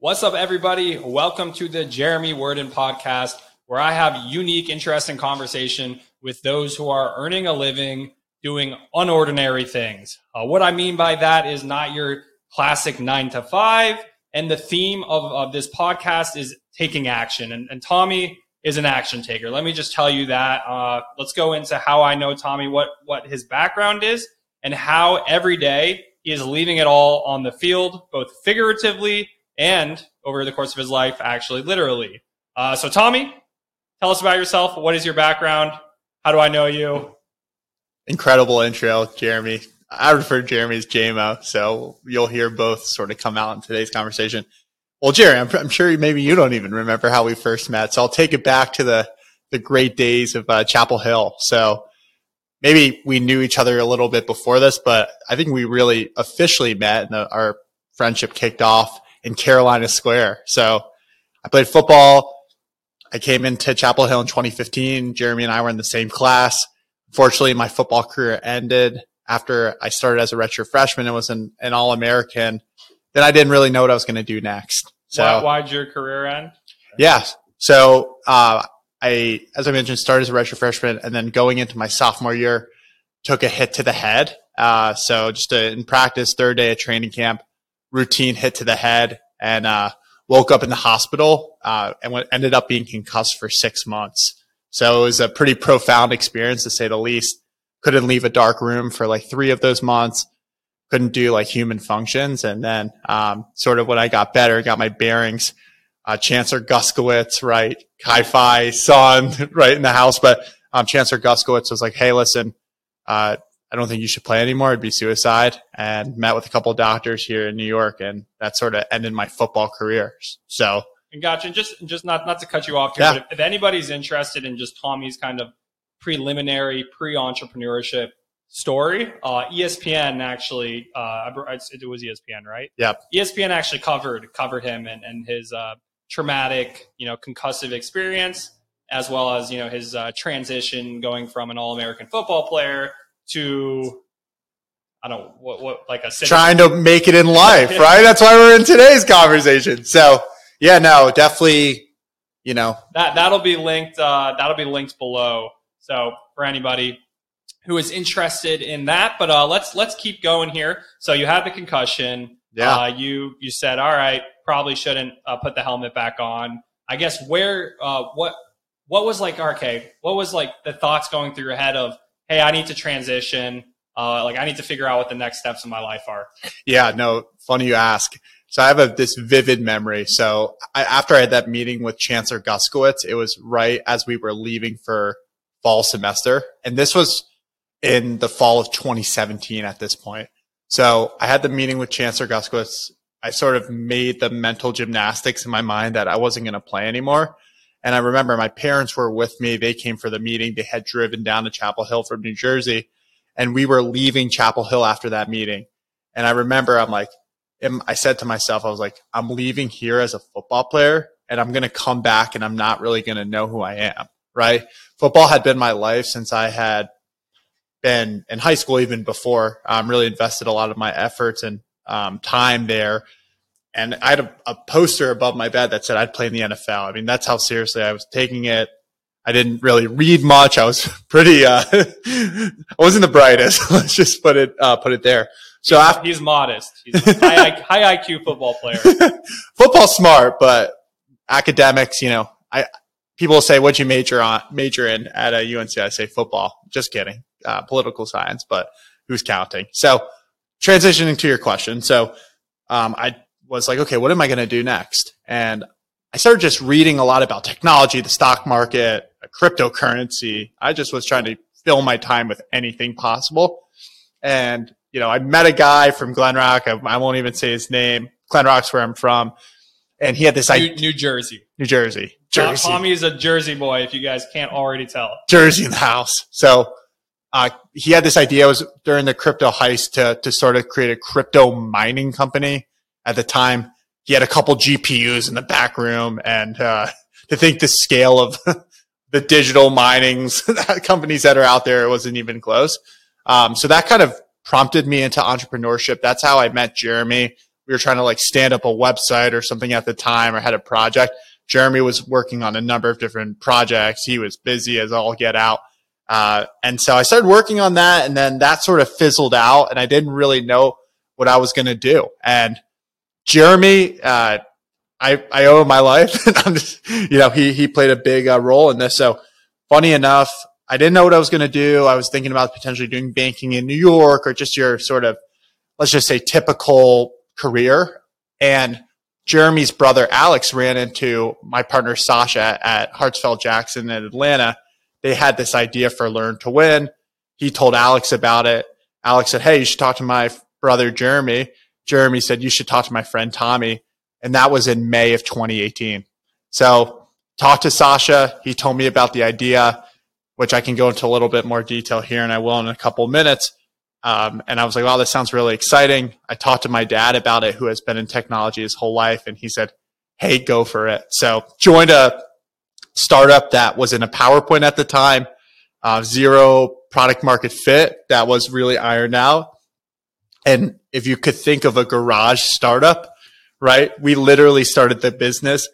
What's up, everybody? Welcome to the Jeremy Werden podcast, where I have unique, interesting conversation with those who are earning a living doing unordinary things. Uh, what I mean by that is not your classic nine to five. And the theme of, of this podcast is taking action. And, and Tommy is an action taker. Let me just tell you that. Uh, let's go into how I know Tommy, what, what his background is, and how every day he is leaving it all on the field, both figuratively and over the course of his life, actually, literally. Uh, so, Tommy, tell us about yourself. What is your background? How do I know you? Incredible intro, Jeremy. I refer to Jeremy as JMO, so you'll hear both sort of come out in today's conversation. Well, Jerry, I'm, I'm sure maybe you don't even remember how we first met, so I'll take it back to the the great days of uh, Chapel Hill. So maybe we knew each other a little bit before this, but I think we really officially met and the, our friendship kicked off in Carolina Square. So I played football. I came into Chapel Hill in 2015. Jeremy and I were in the same class. Unfortunately, my football career ended after I started as a redshirt freshman and was an, an All American. Then I didn't really know what I was going to do next. So Why, why'd your career end? yeah. So, uh, I, as I mentioned, started as a redshirt freshman and then going into my sophomore year, took a hit to the head. Uh, so just in practice, third day of training camp, routine hit to the head and, uh, woke up in the hospital, uh, and went, ended up being concussed for six months. So it was a pretty profound experience to say the least. Couldn't leave a dark room for like three of those months. Couldn't do like human functions. And then, um, sort of when I got better, got my bearings, uh, Chancellor Guskiewicz, right? Chi-Fi son, right in the house. But, um, Chancellor Guskiewicz was like, Hey, listen, uh, I don't think you should play anymore. It'd be suicide and met with a couple of doctors here in New York. And that sort of ended my football career. So And gotcha. And just, just not, not to cut you off here, Yeah. but if, if anybody's interested in just Tommy's kind of preliminary pre-entrepreneurship story, uh, ESPN actually, uh, I br- it's- it was ESPN, right? Yep. ESPN actually covered, covered him and, and his, uh, traumatic, you know, concussive experience, as well as, you know, his, uh, transition going from an all-American football player to, I don't, what, what, like a citizen- trying to make it in life, right? That's why we're in today's conversation. So yeah, no, definitely, you know, that that'll be linked uh, that'll be linked below. So for anybody who is interested in that but uh, let's let's keep going here. So you had the concussion. Yeah. uh, you you said all right probably shouldn't uh, put the helmet back on. I guess where uh, what what was like okay what was like the thoughts going through your head of hey i need to transition uh, like i need to figure out what the next steps in my life are Yeah, no, funny you ask. So I have a, this vivid memory. So I, after I had that meeting with Chancellor Guskiewicz, it was right as we were leaving for fall semester. And this was in the fall of 2017 at this point. So I had the meeting with Chancellor Guskiewicz. I sort of made the mental gymnastics in my mind that I wasn't going to play anymore. And I remember my parents were with me. They came for the meeting. They had driven down to Chapel Hill from New Jersey and we were leaving Chapel Hill after that meeting. And I remember I'm like, I said to myself, I was like, I'm leaving here as a football player and I'm going to come back and I'm not really going to know who I am. Right. Football had been my life since I had been in high school, even before, um, really invested a lot of my efforts and, um, time there. And I had a, a poster above my bed that said I'd play in the NFL. I mean, that's how seriously I was taking it. I didn't really read much. I was pretty, uh, I wasn't the brightest. Let's just put it, uh, put it there. So after he's modest he's a high, high iq football player football smart, but academics, you know, I, people will say, what'd you major on, major in at a UNC? I say football. Just kidding. Uh, political science, but who's counting? So transitioning to your question. So, um, I was like, okay, what am I going to do next? And I started just reading a lot about technology, the stock market, cryptocurrency. I just was trying to fill my time with anything possible. And, you know, I met a guy from Glen Rock. I, I won't even say his name. Glen Rock's where I'm from. And he had this New, idea, New Jersey. New Jersey, Jersey, Tommy is a Jersey boy, if you guys can't already tell. Jersey in the house. So, uh, he had this idea it was during the crypto heist to, to sort of create a crypto mining company at the time. He had a couple GPUs in the back room and, uh, to think the scale of the digital minings companies that are out there, it wasn't even close. Um, so that kind of prompted me into entrepreneurship. That's how I met Jeremy. we were trying to like stand up a website or something at the time or had a project. Jeremy was working on a number of different projects. He was busy as all get out. Uh, and so I started working on that and then that sort of fizzled out and I didn't really know what I was going to do. And Jeremy, uh, I, I owe him my life. just, you know, he, he played a big uh, role in this. So funny enough, I didn't know what I was going to do. I was thinking about potentially doing banking in New York or just your sort of, let's just say typical career. And Jeremy's brother Alex ran into my partner Sasha at Hartsfield Jackson in Atlanta. They had this idea for Learn to Win. He told Alex about it. Alex said, Hey, you should talk to my brother Jeremy. Jeremy said, You should talk to my friend Tommy. And that was in May of 2018. So talked to Sasha. He told me about the idea, which I can go into a little bit more detail here and I will in a couple minutes. Um, and I was like, wow, this sounds really exciting. I talked to my dad about it, who has been in technology his whole life. And he said, Hey, go for it. So joined a startup that was in a PowerPoint at the time, uh, zero product market fit that was really ironed out. And if you could think of a garage startup, right? We literally started the business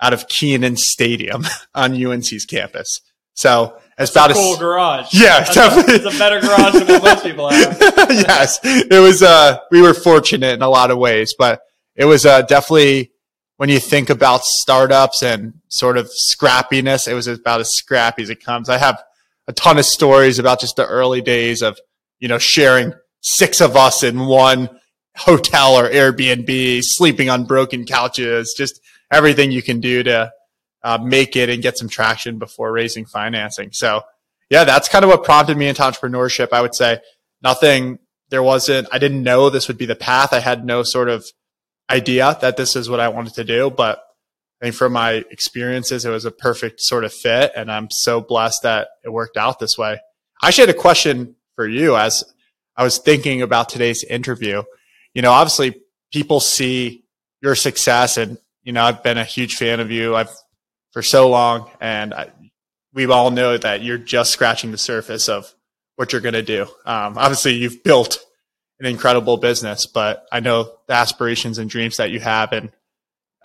out of Kenan Stadium on UNC's campus. So it's about a cool a, garage. Yeah, That's definitely. A, it's a better garage than what most people have. yes, it was. Uh, we were fortunate in a lot of ways, but it was uh, definitely when you think about startups and sort of scrappiness, it was about as scrappy as it comes. I have a ton of stories about just the early days of you know sharing six of us in one hotel or Airbnb, sleeping on broken couches, just everything you can do to uh, make it and get some traction before raising financing. So yeah, that's kind of what prompted me into entrepreneurship. I would say nothing, there wasn't, I didn't know this would be the path. I had no sort of idea that this is what I wanted to do, but I think from my experiences, it was a perfect sort of fit. And I'm so blessed that it worked out this way. I actually had a question for you as I was thinking about today's interview. You know, obviously people see your success and, you know, I've been a huge fan of you. I've for so long, and I, we all know that you're just scratching the surface of what you're going to do. Um, obviously, you've built an incredible business, but I know the aspirations and dreams that you have, and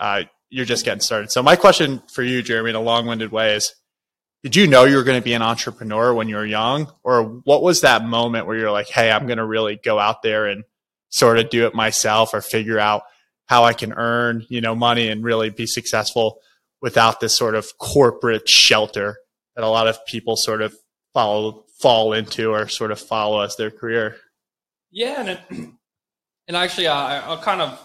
uh, you're just getting started. So, my question for you, Jeremy, in a long-winded way, is: Did you know you were going to be an entrepreneur when you were young, or what was that moment where you're like, "Hey, I'm going to really go out there and sort of do it myself, or figure out how I can earn, you know, money and really be successful without this sort of corporate shelter that a lot of people sort of follow fall into or sort of follow as their career. Yeah, and it, and actually, uh, I'll kind of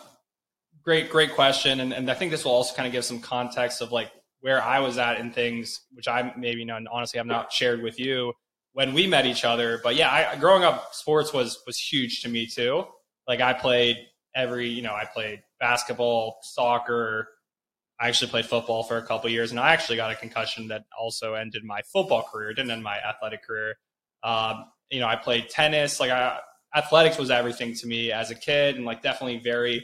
great great question, and, and I think this will also kind of give some context of like where I was at in things, which I maybe you know honestly I've not shared with you when we met each other. But yeah, I, growing up, sports was was huge to me too. Like I played every, you know, I played basketball, soccer, I actually played football for a couple years, and I actually got a concussion that also ended my football career, didn't end my athletic career. Um, you know, I played tennis. Like, I, athletics was everything to me as a kid, and like definitely very,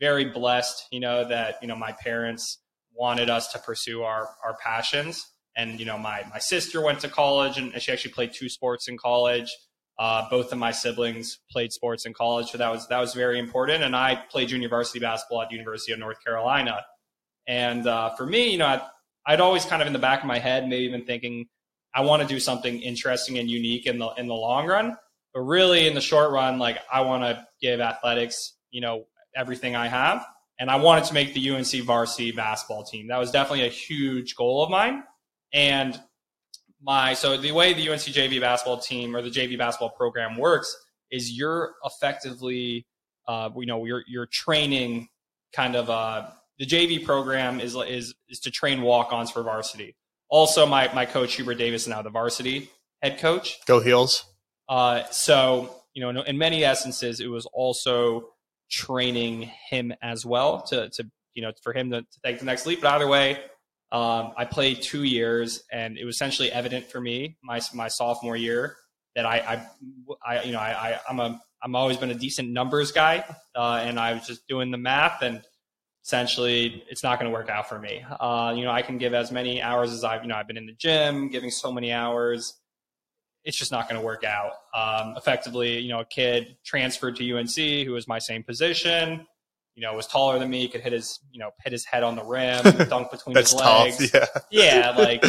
very blessed. You know that you know my parents wanted us to pursue our our passions, and you know my my sister went to college, and she actually played two sports in college. Uh, both of my siblings played sports in college, so that was that was very important. And I played junior varsity basketball at the University of North Carolina. And uh, for me, you know, I'd, I'd, always kind of in the back of my head, maybe even thinking, I want to do something interesting and unique in the in the long run. But really, in the short run, like I want to give athletics, you know, everything I have, and I wanted to make the UNC varsity basketball team. That was definitely a huge goal of mine. And my so the way the UNC JV basketball team or the JV basketball program works is you're effectively, uh, you know, you're you're training kind of uh, the JV program is is is to train walk-ons for varsity. Also, my my coach Hubert Davis is now the varsity head coach. Go Heels. Uh, so you know, in many essences, it was also training him as well to to you know for him to, to take the next leap. But either way, um, I played two years, and it was essentially evident for me my my sophomore year that I I, I you know I, I I'm a I'm always been a decent numbers guy, uh, and I was just doing the math and essentially it's not going to work out for me. Uh, you know, I can give as many hours as I've, you know, I've been in the gym, giving so many hours. It's just not going to work out. Um, effectively, you know, a kid transferred to UNC who was my same position, you know, was taller than me, could hit his, you know, hit his head on the rim, dunk between his tough. legs. Yeah. Yeah, like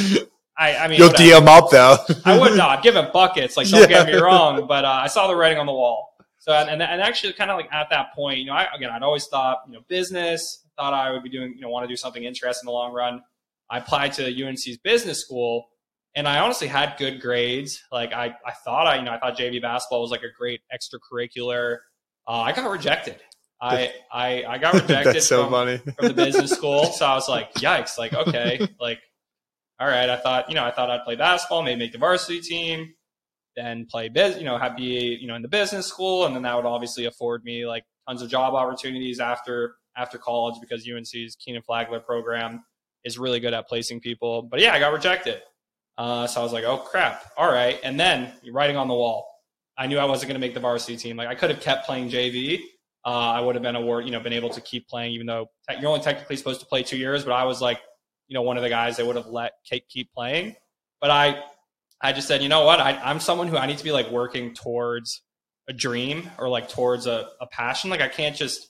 I, I mean, You'll whatever. DM up though. I would not give him buckets. Like, don't Yeah. get me wrong, but uh, I saw the writing on the wall. So, and, and, and actually, kind of like at that point, you know, I, again, I'd always thought, you know, business. Thought I would be doing, you know, want to do something interesting in the long run. I applied to UNC's business school, and I honestly had good grades. Like, I, I thought I, you know, I thought JV basketball was like a great extracurricular. Uh, I got rejected. I, I, I got rejected so from, funny. from the business school. So I was like, yikes, like, okay, like, all right. I thought, you know, I thought I'd play basketball, maybe make the varsity team, then play biz, you know, have be, you know, in the business school. And then that would obviously afford me like tons of job opportunities after, after college because UNC's Kenan Flagler program is really good at placing people. But yeah, I got rejected. Uh, so I was like, oh crap. All right. And then writing on the wall. I knew I wasn't going to make the varsity team. Like I could have kept playing JV, uh, I would have been award, you know, been able to keep playing, even though te- you're only technically supposed to play two years. But I was like, you know, one of the guys they would have let keep keep playing. But I, I just said, you know what? I, I'm someone who I need to be like working towards a dream or like towards a, a passion. Like I can't just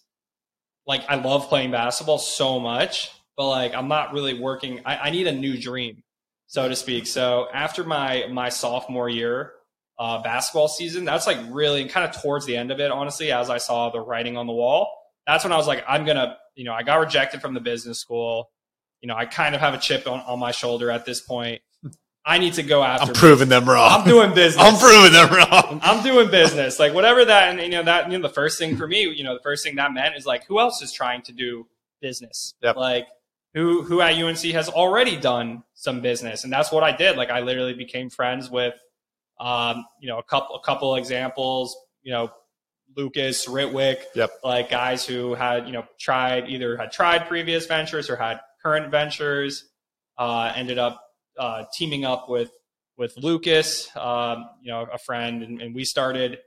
like I love playing basketball so much, but like I'm not really working. I, I need a new dream, so to speak. So after my my sophomore year, uh, basketball season. That's like really kind of towards the end of it, honestly, as I saw the writing on the wall. That's when I was like, I'm going to, you know, I got rejected from the business school. You know, I kind of have a chip on, on my shoulder at this point. I need to go after. I'm proving them wrong. I'm doing business. I'm proving them wrong. I'm doing business. Like whatever that, and you know that, you know, the first thing for me, you know, the first thing that meant is like, who else is trying to do business? Yep. Like who who at UNC has already done some business, and that's what I did. Like I literally became friends with, um, you know, a couple a couple examples. You know, Lucas Ritwick, Yep. like guys who had you know tried either had tried previous ventures or had current ventures. Uh, ended up uh, teaming up with with Lucas, um, you know, a friend, and, and we started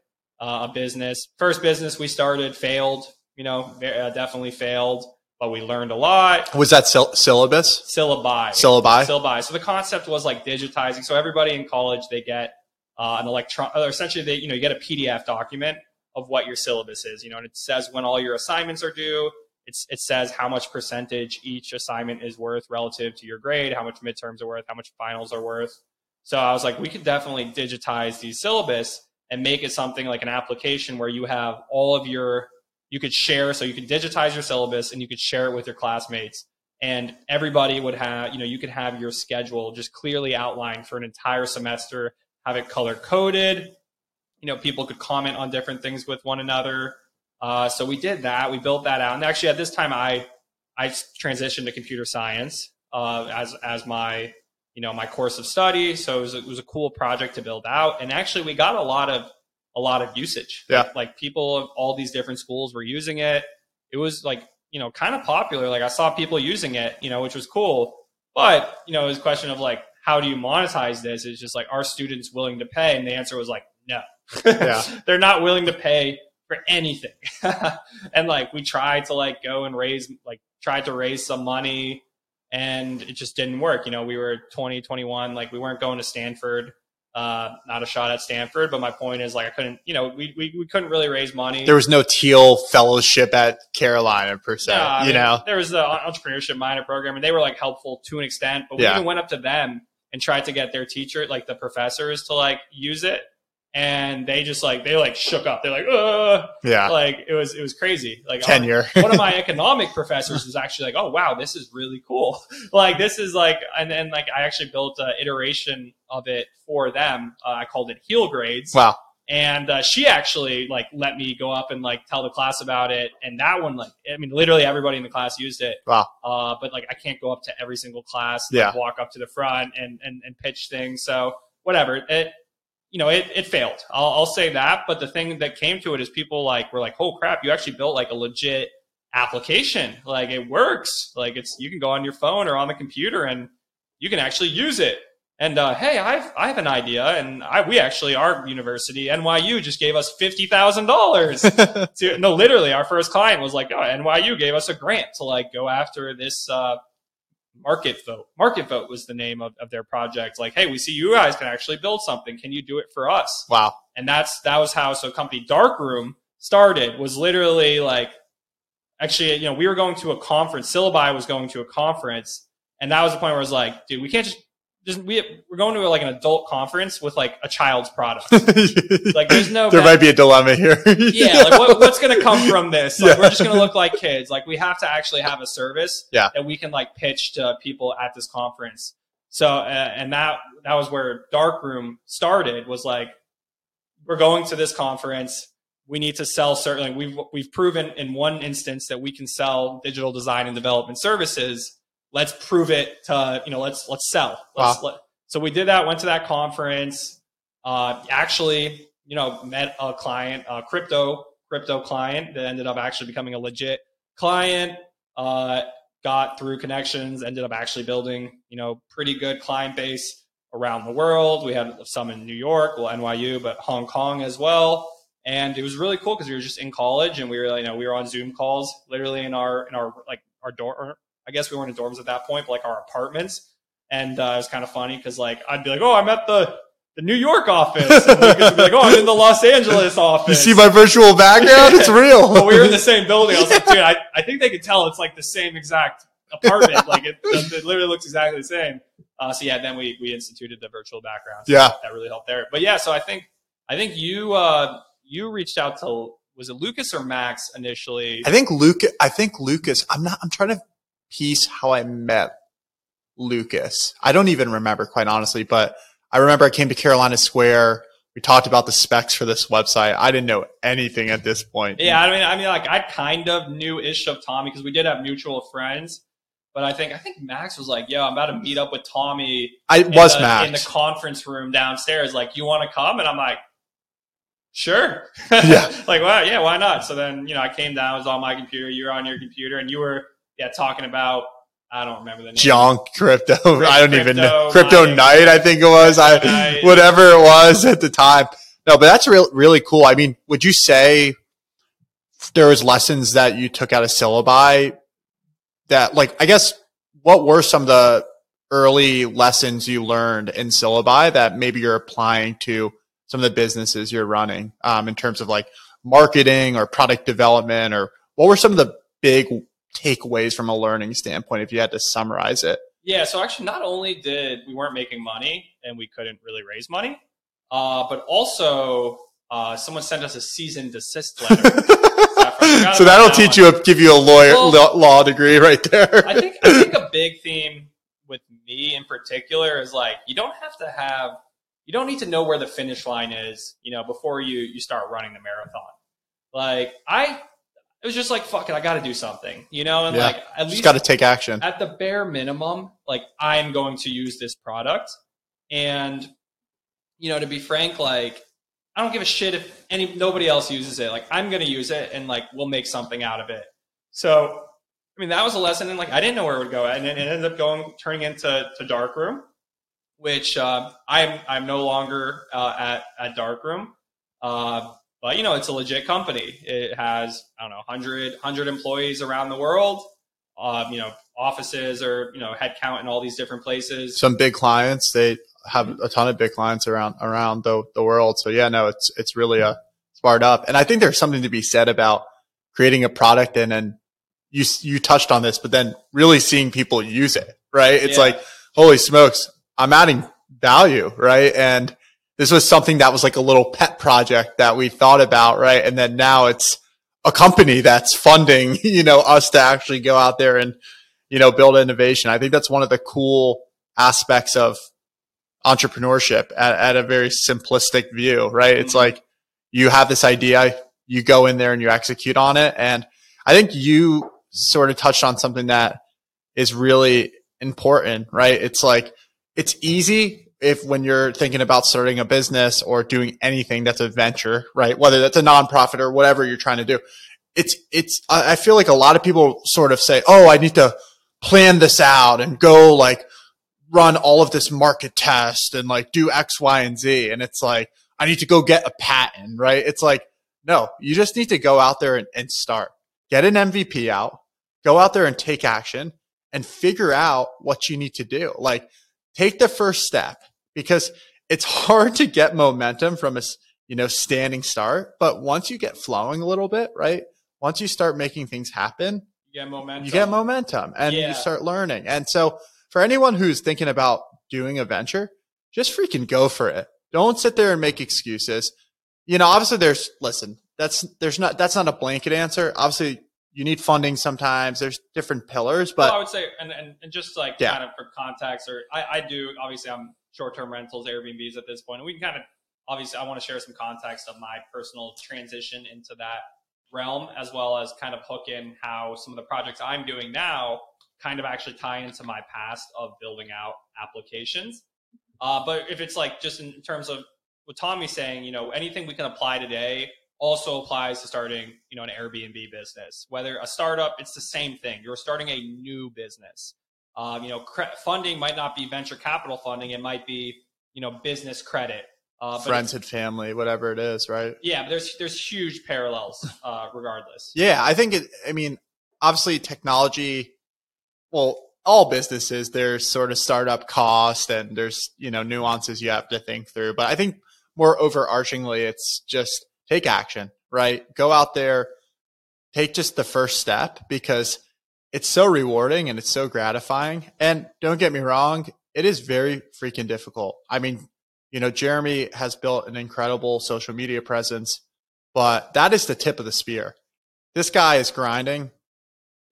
uh, a business. First business we started failed, you know, uh, definitely failed, but we learned a lot. Was that syll- syllabus? Syllabi. Syllabi? Syllabi. So the concept was like digitizing. So everybody in college they get uh, an electron, essentially they you know you get a PDF document of what your syllabus is. You know, and it says when all your assignments are due. It's, it says how much percentage each assignment is worth relative to your grade, how much midterms are worth, how much finals are worth. So I was like, we could definitely digitize these syllabus and make it something like an application where you have all of your, you could share, so you could digitize your syllabus and you could share it with your classmates. And everybody would have, you know, you could have your schedule just clearly outlined for an entire semester, have it color coded. You know, people could comment on different things with one another. Uh, so we did that. We built that out. And actually, at this time, I I transitioned to computer science uh, as as my you know my course of study. So it was, it was a cool project to build out. And actually, we got a lot of a lot of usage. Yeah. Like, like people of all these different schools were using it. It was like you know kind of popular. Like I saw people using it, you know, which was cool. But you know, it was a question of like, how do you monetize this? It's just like, are students willing to pay? And the answer was like, no. Yeah. They're not willing to pay for anything. and like we tried to like go and raise like tried to raise some money and it just didn't work. You know, we were 20, 21, like we weren't going to Stanford. Uh, not a shot at Stanford, but my point is like I couldn't, you know, we we, we couldn't really raise money. There was no Thiel Fellowship at Carolina per se. No, I you mean, know, there was the entrepreneurship minor program, and they were like helpful to an extent. But we Yeah. even went up to them and tried to get their teacher, like the professors, to like use it, and they just like they like shook up. They're like, Ugh! yeah, like it was it was crazy. Like tenure. one of my economic professors was actually like, "Oh wow, this is really cool." like this is like, and then like I actually built an iteration of it for them. Uh, I called it Heel Grades, wow. and uh, she actually like let me go up and like tell the class about it. And that one, like, I mean, literally everybody in the class used it. Wow. Uh, but like, I can't go up to every single class, like, Yeah. walk up to the front and and and pitch things. So whatever it. You know, it, it failed. I'll, I'll say that. But the thing that came to it is people like were like, "Oh crap! You actually built like a legit application. Like it works. Like it's you can go on your phone or on the computer and you can actually use it. And uh, hey, I've I have an idea, and I we actually our university NYU just gave us fifty thousand dollars to no, literally our first client was like, oh, NYU gave us a grant to like go after this uh, market vote. Market vote was the name of, of their project. Like, hey, we see you guys can actually build something. Can you do it for us? Wow. and that's that was how so company darkroom started was literally like actually, you know, we were going to a conference. Syllabi was going to a conference, and that was the point where I was like, dude, we can't just we we're going to like an adult conference with like a child's product. like there's no there might be a dilemma here. yeah, like what, what's going to come from this? Like yeah. we're just going to look like kids. Like we have to actually have a service yeah. that we can like pitch to people at this conference. So uh, and that that was where Darkroom started. Was like we're going to this conference. We need to sell certainly. We've we've proven in one instance that we can sell digital design and development services let's prove it to you know let's let's sell. Let's, wow. let, so we did that. Went to that conference. Uh, actually, you know, met a client, a crypto crypto client that ended up actually becoming a legit client. Uh, got through connections, ended up actually building you know pretty good client base around the world. We had some in New York, well NYU, but Hong Kong as well. And it was really cool because we were just in college and we were, you know, we were on Zoom calls, literally in our in our like our door I guess we weren't in dorms at that point, but like our apartments. And uh, it was kind of funny because like I'd be like, oh, I'm at the the New York office. And be like, oh, I'm in the Los Angeles office. You see my virtual background? It's real. but we were in the same building. I was like, dude, I, I think they could tell it's like the same exact apartment. like it, it literally looks exactly the same. Uh, so yeah, then we we instituted the virtual background. So yeah, that really helped there. But yeah, so I think I think you uh, you reached out to was it Lucas or Max initially? I think Luke. I think Lucas. I'm not. I'm trying to piece how I met Lucas. I don't even remember, quite honestly, but I remember I came to Carolina Square. We talked about the specs for this website. I didn't know anything at this point. Yeah, I mean, I mean, like I kind of knew ish of Tommy because we did have mutual friends. But I think I think Max was like, "Yo, I'm about to meet up with Tommy." I was the, Max in the conference room downstairs. Like, you want to come? And I'm like, "Sure." Yeah. like, well, yeah, why not? So then, you know, I came down. It was on my computer. You were on your computer, and you were yeah, talking about I don't remember the name. Junk crypto. I don't crypto, even know. Crypto night, I think it was. I night. whatever it was at the time. No, but that's real, really cool. I mean, would you say there was lessons that you took out of syllabi that like I guess what were some of the early lessons you learned in syllabi that maybe you're applying to some of the businesses you're running um, in terms of like marketing or product development or what were some of the big takeaways from a learning standpoint if you had to summarize it? Yeah, so actually, not only did we weren't making money and we couldn't really raise money, uh, but also uh, someone sent us a cease and desist letter. so that'll that teach one. you, a, give you a lawyer well, law degree right there. I think I think a big theme with me in particular is like you don't have to have, you don't need to know where the finish line is, you know, before you you start running the marathon. Like I it was just like fuck it, I got to do something, you know, and yeah. like at least got to take action. At the bare minimum, like I'm going to use this product, and you know, to be frank, like I don't give a shit if any nobody else uses it. Like I'm going to use it, and like we'll make something out of it. So, I mean, that was a lesson, and like I didn't know where it would go, and it ended up going turning into to Darkroom, which uh, I'm I'm no longer uh, at at Darkroom. Uh, but you know, it's a legit company. It has I don't know 100 100 employees around the world. Uh, you know, offices or you know headcount in all these different places. Some big clients. They have a ton of big clients around around the, the world. So yeah, no, it's it's really a smart up. And I think there's something to be said about creating a product and then you you touched on this, but then really seeing people use it, right? It's yeah. like, holy smokes, I'm adding value, right? And this was something that was like a little pet project that we thought about, right? And then now it's a company that's funding, you know, us to actually go out there and, you know, build innovation. I think that's one of the cool aspects of entrepreneurship at, at a very simplistic view, right? Mm-hmm. It's like you have this idea, you go in there and you execute on it. And I think you sort of touched on something that is really important, right? It's like, it's easy if when you're thinking about starting a business or doing anything that's a venture, right? Whether that's a nonprofit or whatever you're trying to do, it's, it's, I feel like a lot of people sort of say, Oh, I need to plan this out and go like run all of this market test and like do X, Y, and Z. And it's like, I need to go get a patent, right? It's like, no, you just need to go out there and, and start, get an MVP out, go out there and take action and figure out what you need to do. Like, take the first step because it's hard to get momentum from a you know standing start but once you get flowing a little bit right once you start making things happen, You get momentum. you get momentum and Yeah. you start learning. And so for anyone who's thinking about doing a venture, just freaking go for it. Don't sit there and make excuses. You know, obviously there's, listen, that's, there's not, that's not a blanket answer. Obviously you need funding sometimes. There's different pillars, Well, I would say, and, and, and just like Yeah. kind of for context, or I, I do obviously I'm short term rentals, Airbnbs at this point, and we can kind of obviously I want to share some context of my personal transition into that realm, as well as kind of hook in how some of the projects I'm doing now kind of actually tie into my past of building out applications. Uh, but if it's like just in terms of what Tommy's saying, you know, anything we can apply today also applies to starting, you know, an Airbnb business. Whether a startup, it's the same thing. You're starting a new business. Um, you know, cre- funding might not be venture capital funding; it might be, you know, business credit. Uh, friends and family, whatever it is, right? yeah, but there's there's huge parallels, uh, regardless. Yeah, I think it, I mean, obviously technology, well, all businesses, there's sort of startup cost and there's, you know, nuances you have to think through. But I think more overarchingly, it's just take action, right? Go out there, take just the first step because it's so rewarding and it's so gratifying. And don't get me wrong, it is very freaking difficult. I mean, you know, Jeremy has built an incredible social media presence, but that is the tip of the spear. This guy is grinding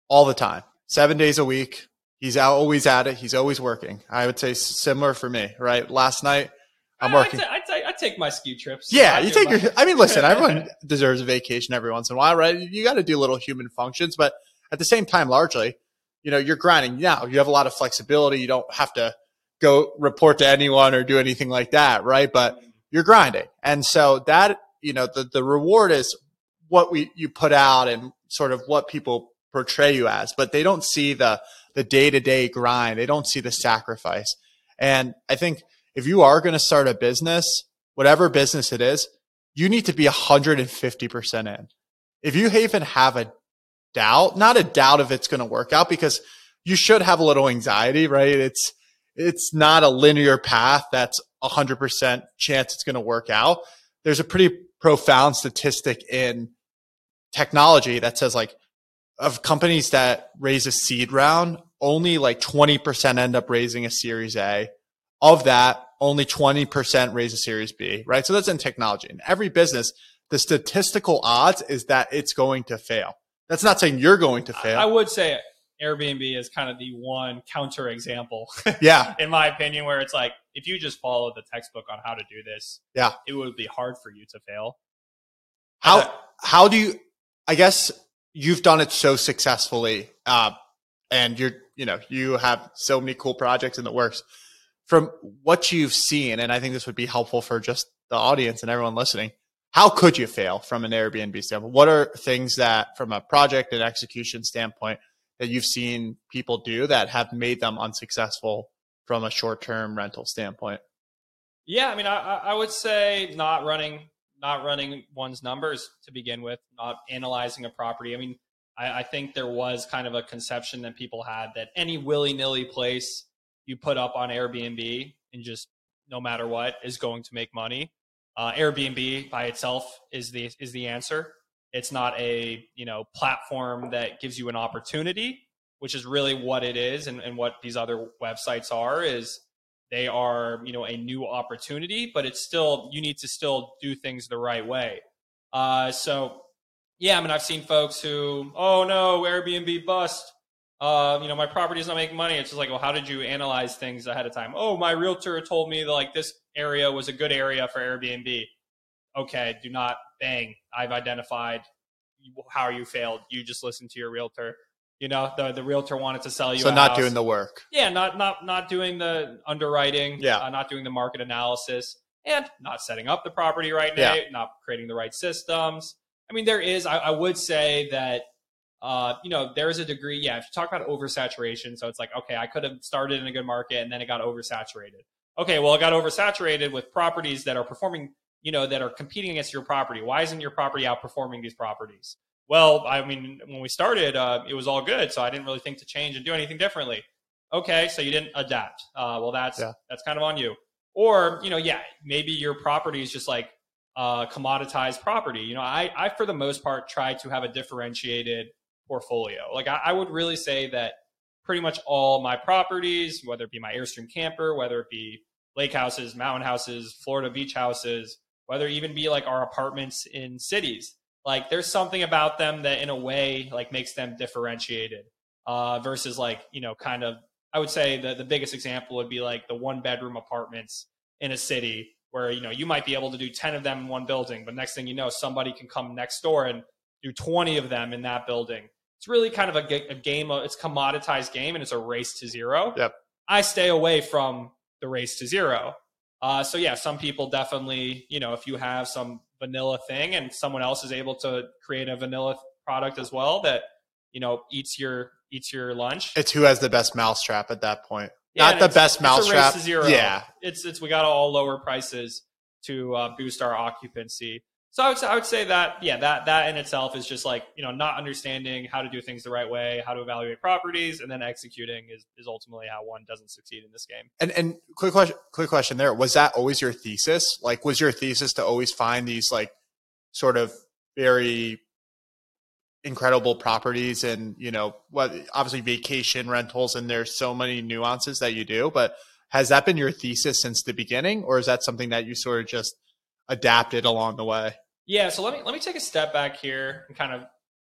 all the time, seven days a week. He's out, always at it. He's always working. I would say similar for me, right? Last night, I'm working. I take my ski trips. Yeah, I you take my- your. I mean, listen, everyone deserves a vacation every once in a while, right? You got to do little human functions, but at the same time, largely, you know, you're grinding now. You have a lot of flexibility. You don't have to go report to anyone or do anything like that, right? But you're grinding, and so that you know, the the reward is what we you put out and sort of what people portray you as, but they don't see the the day to day grind. They don't see the sacrifice, and I think if you are going to start a business, whatever business it is, you need to be 150% in. If you even have a doubt, not a doubt if it's going to work out because you should have a little anxiety, right? It's, it's not a linear path that's 100% chance it's going to work out. There's a pretty profound statistic in technology that says like of companies that raise a seed round, only like 20% end up raising a series A of that, only 20% raise a series B, right? So that's in technology. In every business, the statistical odds is that it's going to fail. That's not saying you're going to fail. I fail. would say Airbnb is kind of the one counter example, yeah. in my opinion, where it's like if you just follow the textbook on how to do this, Yeah. it would be hard for you to fail. How, how do you, I guess you've done it so successfully, uh, and you're, you know, you have so many cool projects in the works from what you've seen. And I think this would be helpful for just the audience and everyone listening. How could you fail from an Airbnb standpoint? What are things that from a project and execution standpoint that you've seen people do that have made them unsuccessful from a short-term rental standpoint? Yeah, I mean, I, I would say not running, not running one's numbers to begin with, not analyzing a property. I mean, I, I think there was kind of a conception that people had that any willy nilly place you put up on Airbnb and just no matter what is going to make money. Uh, Airbnb by itself is the is the answer. It's not a you know platform that gives you an opportunity, which is really what it is, and, and what these other websites are is they are you know a new opportunity but it's still you need to still do things the right way uh, so yeah i mean i've seen folks who oh no airbnb bust uh, you know my property's not making money it's just like well how did you analyze things ahead of time oh my realtor told me that, like this area was a good area for airbnb okay do not bang i've identified how you failed you just listened to your realtor you know the, the realtor wanted to sell you So not house. doing the work. Yeah, not not not doing the underwriting. Yeah. uh, not doing the market analysis, and not setting up the property right now. Yeah. Not creating the right systems. I mean, there is. I, I would say that. Uh, you know, there is a degree. Yeah, if you talk about oversaturation, so it's like, okay, I could have started in a good market and then it got oversaturated. Okay, well, it got oversaturated with properties that are performing. You know, that are competing against your property. Why isn't your property outperforming these properties? Well, I mean, when we started, uh, it was all good, so I didn't really think to change and do anything differently. Okay, so you didn't adapt. Uh, well, that's Yeah. that's kind of on you. Or you know, yeah, maybe your property is just like uh, commoditized property. You know, I, I for the most part try to have a differentiated portfolio. Like I, I would really say that pretty much all my properties, whether it be my Airstream camper, whether it be lake houses, mountain houses, Florida beach houses, whether it even be like our apartments in cities, like there's something about them that in a way like makes them differentiated uh, versus like you know kind of I would say the the biggest example would be like the one bedroom apartments in a city where you know you might be able to do 10 of them in one building but next thing you know somebody can come next door and do 20 of them in that building it's really kind of a, a game of it's commoditized game and it's a race to zero Yep. i stay away from the race to zero uh, so yeah some people definitely you know if you have some vanilla thing and someone else is able to create a vanilla product as well that you know eats your eats your lunch It's who has the best mousetrap at that point. yeah, Not the best it's a race mousetrap. zero. Yeah. it's it's we got to all lower prices to uh, boost our occupancy. So I would say, I would say that yeah that that in itself is just like you know not understanding how to do things the right way, how to evaluate properties, and then executing is is ultimately how one doesn't succeed in this game. And and quick question, quick question there. Was that always your thesis? Like, was your thesis to always find these like sort of very incredible properties and you know what obviously vacation rentals and there's so many nuances that you do but has that been your thesis since the beginning or is that something that you sort of just adapted along the way Yeah, so let me let me take a step back here and kind of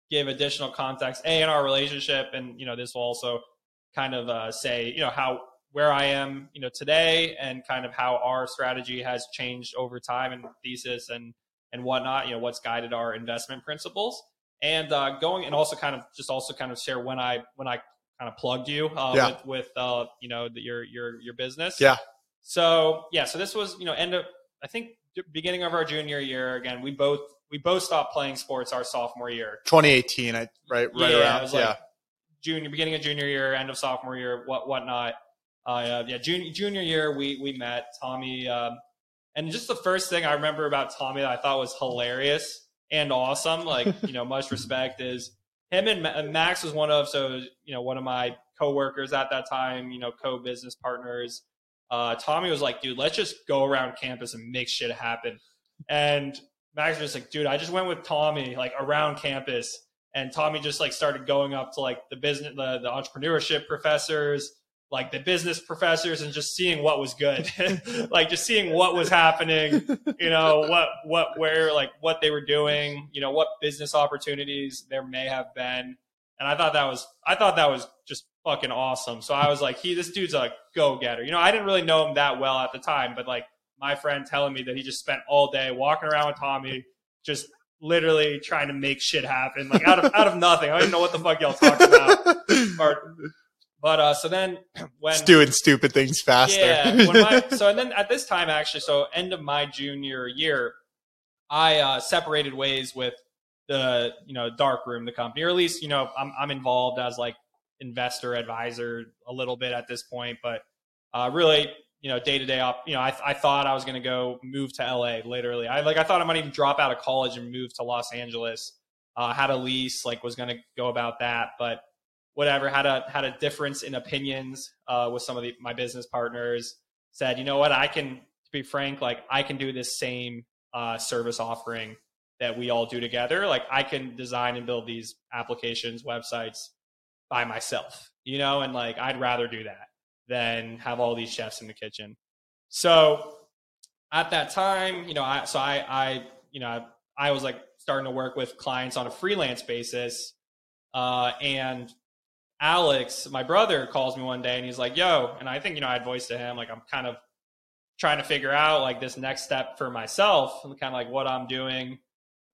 give additional context a in our relationship, and you know this will also kind of uh, say you know how where I am you know today and kind of how our strategy has changed over time and thesis and and whatnot. You know what's guided our investment principles and uh, going and also kind of just also kind of share when I when I kind of plugged you uh, Yeah. with with uh, you know the, your your your business. Yeah. So yeah, so this was you know end of I think beginning of our junior year again. We both we both stopped playing sports our sophomore year. 2018 I, right right Yeah, around was yeah Junior beginning of junior year, end of sophomore year, what whatnot. Uh, yeah, junior junior year we we met Tommy, um, and just the first thing I remember about Tommy that I thought was hilarious and awesome, like you know, much respect is him and and Max was one of so you know one of my coworkers at that time, you know, co business partners. Uh, Tommy was like, dude, let's just go around campus and make shit happen. And Max was just like, dude, I just went with Tommy like around campus, and Tommy just like started going up to like the business, the, the entrepreneurship professors, like the business professors, and just seeing what was good, like just seeing what was happening, you know, what what where like what they were doing, you know, what business opportunities there may have been. And I thought that was I thought that was just fucking awesome. So I was like, he this dude's a go getter. You know, I didn't really know him that well at the time, but like my friend telling me that he just spent all day walking around with Tommy, just literally trying to make shit happen, like out of out of nothing. I didn't know what the fuck y'all talking about. Or, but uh, so then when Just doing stupid things faster yeah. When my, so and then at this time, actually, so end of my junior year, I uh, separated ways with the you know dark room, the company, or at least you know I'm I'm involved as like investor advisor a little bit at this point, but uh, really you know day to day up. You know, I I thought I was gonna go move to LA. Literally, I like I thought I might even drop out of college and move to Los Angeles. Uh, had a lease, like was gonna go about that, but whatever had a had a difference in opinions uh, with some of the, my business partners said you know what i can to be frank like i can do this same uh, service offering that we all do together. Like i can design and build these applications websites by myself you know and like i'd rather do that than have all these chefs in the kitchen. So at that time you know i so i i you know i was like starting to work with clients on a freelance basis uh, and Alex, my brother, calls me one day and he's like, "Yo," and I think you know I had voiced to him like I'm kind of trying to figure out like this next step for myself. And kind of like what I'm doing.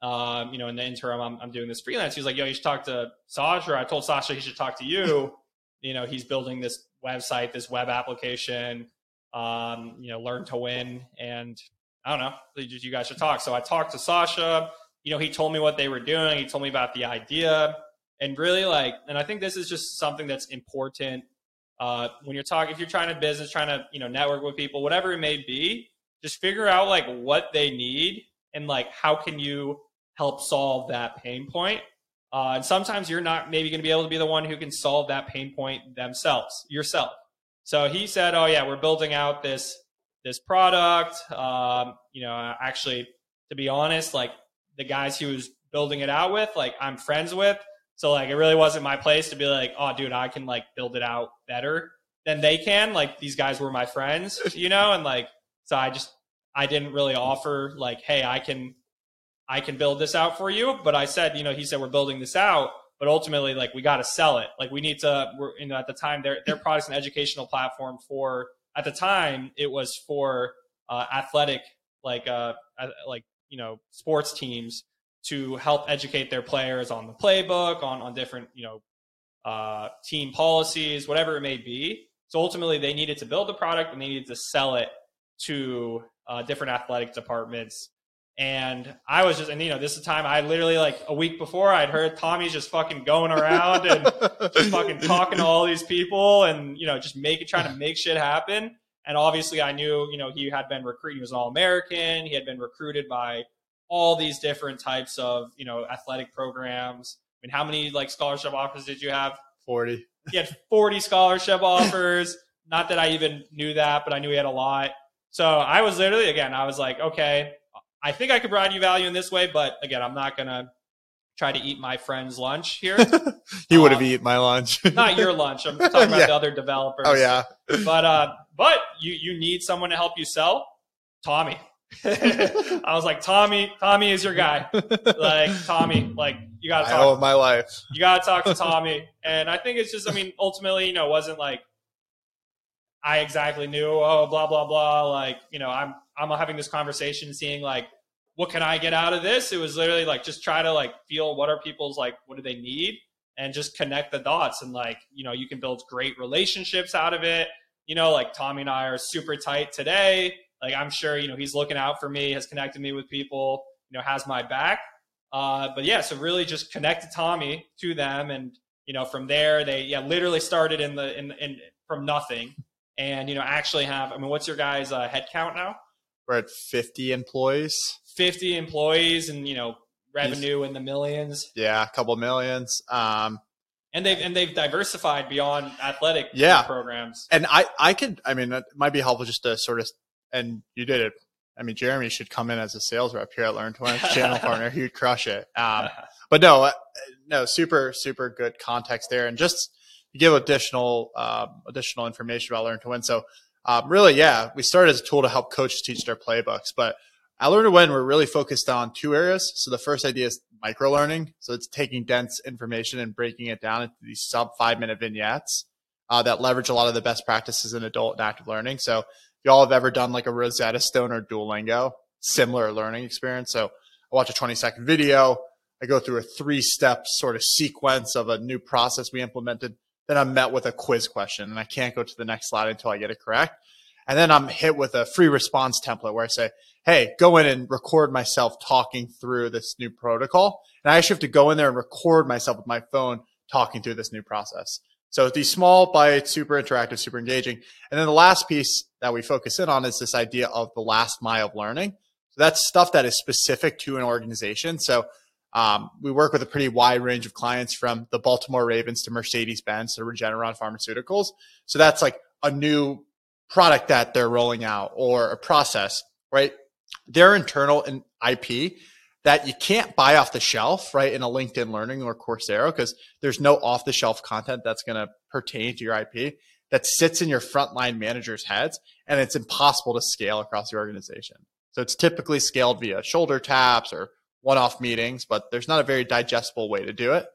Um, you know, in the interim, I'm, I'm doing this freelance. He's like, "Yo, you should talk to Sasha." I told Sasha he should talk to you. you know, he's building this website, this web application. Um, you know, learn to win, and I don't know, you guys should talk. So I talked to Sasha. You know, he told me what they were doing. He told me about the idea and really like and i think this is just something that's important uh, when you're talking if you're trying to business trying to you know network with people whatever it may be just figure out like what they need and like how can you help solve that pain point uh, and sometimes you're not maybe going to be able to be the one who can solve that pain point themselves yourself so he said oh yeah we're building out this this product um, you know actually to be honest, like the guys he was building it out with, like I'm friends with. So like it really wasn't my place to be like, oh dude, I can like build it out better than they can. Like these guys were my friends, you know, and like so I just I didn't really offer like, hey, I can I can build this out for you. But I said, you know, he said we're building this out, but ultimately like we got to sell it. Like we need to. We're you know at the time their their product's an educational platform for at the time it was for uh, athletic like uh like you know sports teams to help educate their players on the playbook on on different you know uh, team policies whatever it may be so ultimately they needed to build the product and they needed to sell it to uh, different athletic departments and I was just, and you know, this is the time I literally like a week before I'd heard Tommy's just fucking going around and just fucking talking to all these people and, you know, just making, trying to make shit happen. And obviously I knew, you know, he had been recruited, he was an all American. He had been recruited by all these different types of, you know, athletic programs. I mean, how many like scholarship offers did you have? 40. He had 40 scholarship offers. Not that I even knew that, but I knew he had a lot. So I was literally, again, I was like, okay, I think I could provide you value in this way, but again, I'm not going to try to eat my friend's lunch here. he would have eaten my lunch. not your lunch. I'm talking about yeah. the other developers. Oh yeah. but uh, but you you need someone to help you sell. Tommy. I was like, Tommy, Tommy is your guy. like Tommy, like you got to talk. I owe my life. You got to talk to Tommy, and I think it's just, I mean, ultimately, you know, it wasn't like I exactly knew. Oh, blah blah blah. Like you know, I'm I'm having this conversation, seeing like what can I get out of this? It was literally like just try to like feel what are people's like what do they need and just connect the dots and like you know you can build great relationships out of it. You know, like Tommy and I are super tight today. Like I'm sure you know he's looking out for me, has connected me with people, you know, has my back. Uh, but yeah, so really just connected Tommy to them, and you know from there they yeah literally started in the in, in from nothing, and you know actually have. I mean, what's your guys' uh, head count now? We're at 50 employees. 50 employees and you know revenue in the millions. Yeah a couple millions. Um, and they've and they've diversified beyond athletic yeah. programs. And i i could i mean it might be helpful just to sort of and you did it. I mean jeremy should come in as a sales rep here at learn to win channel partner. He would crush it. Um, but no uh, no super super good context there. And just give additional um, additional information about learn to win. So um, really, yeah, we started as a tool to help coaches teach their playbooks. But at Learn to Win, we're really focused on two areas. So the first idea is micro learning. So it's taking dense information and breaking it down into these sub five minute vignettes uh, that leverage a lot of the best practices in adult and active learning. So if y'all have ever done like a Rosetta Stone or Duolingo, similar learning experience. So I watch a 20 second video. I go through a three step sort of sequence of a new process we implemented then I'm met with a quiz question and I can't go to the next slide until I get it correct. And then I'm hit with a free response template where I say, Hey, go in and record myself talking through this new protocol. And I actually have to go in there and record myself with my phone talking through this new process. So these small bites, super interactive, super engaging. And then the last piece that we focus in on is this idea of the last mile of learning. So that's stuff that is specific to an organization. So um, we work with a pretty wide range of clients from the Baltimore Ravens to Mercedes Benz to Regeneron Pharmaceuticals. So that's like a new product that they're rolling out or a process, right? Their internal IP that you can't buy off the shelf, right? In a LinkedIn Learning or Coursera, because there's no off the shelf content that's going to pertain to your IP that sits in your frontline managers' heads and it's impossible to scale across the organization. So it's typically scaled via shoulder taps or one-off meetings, but there's not a very digestible way to do it.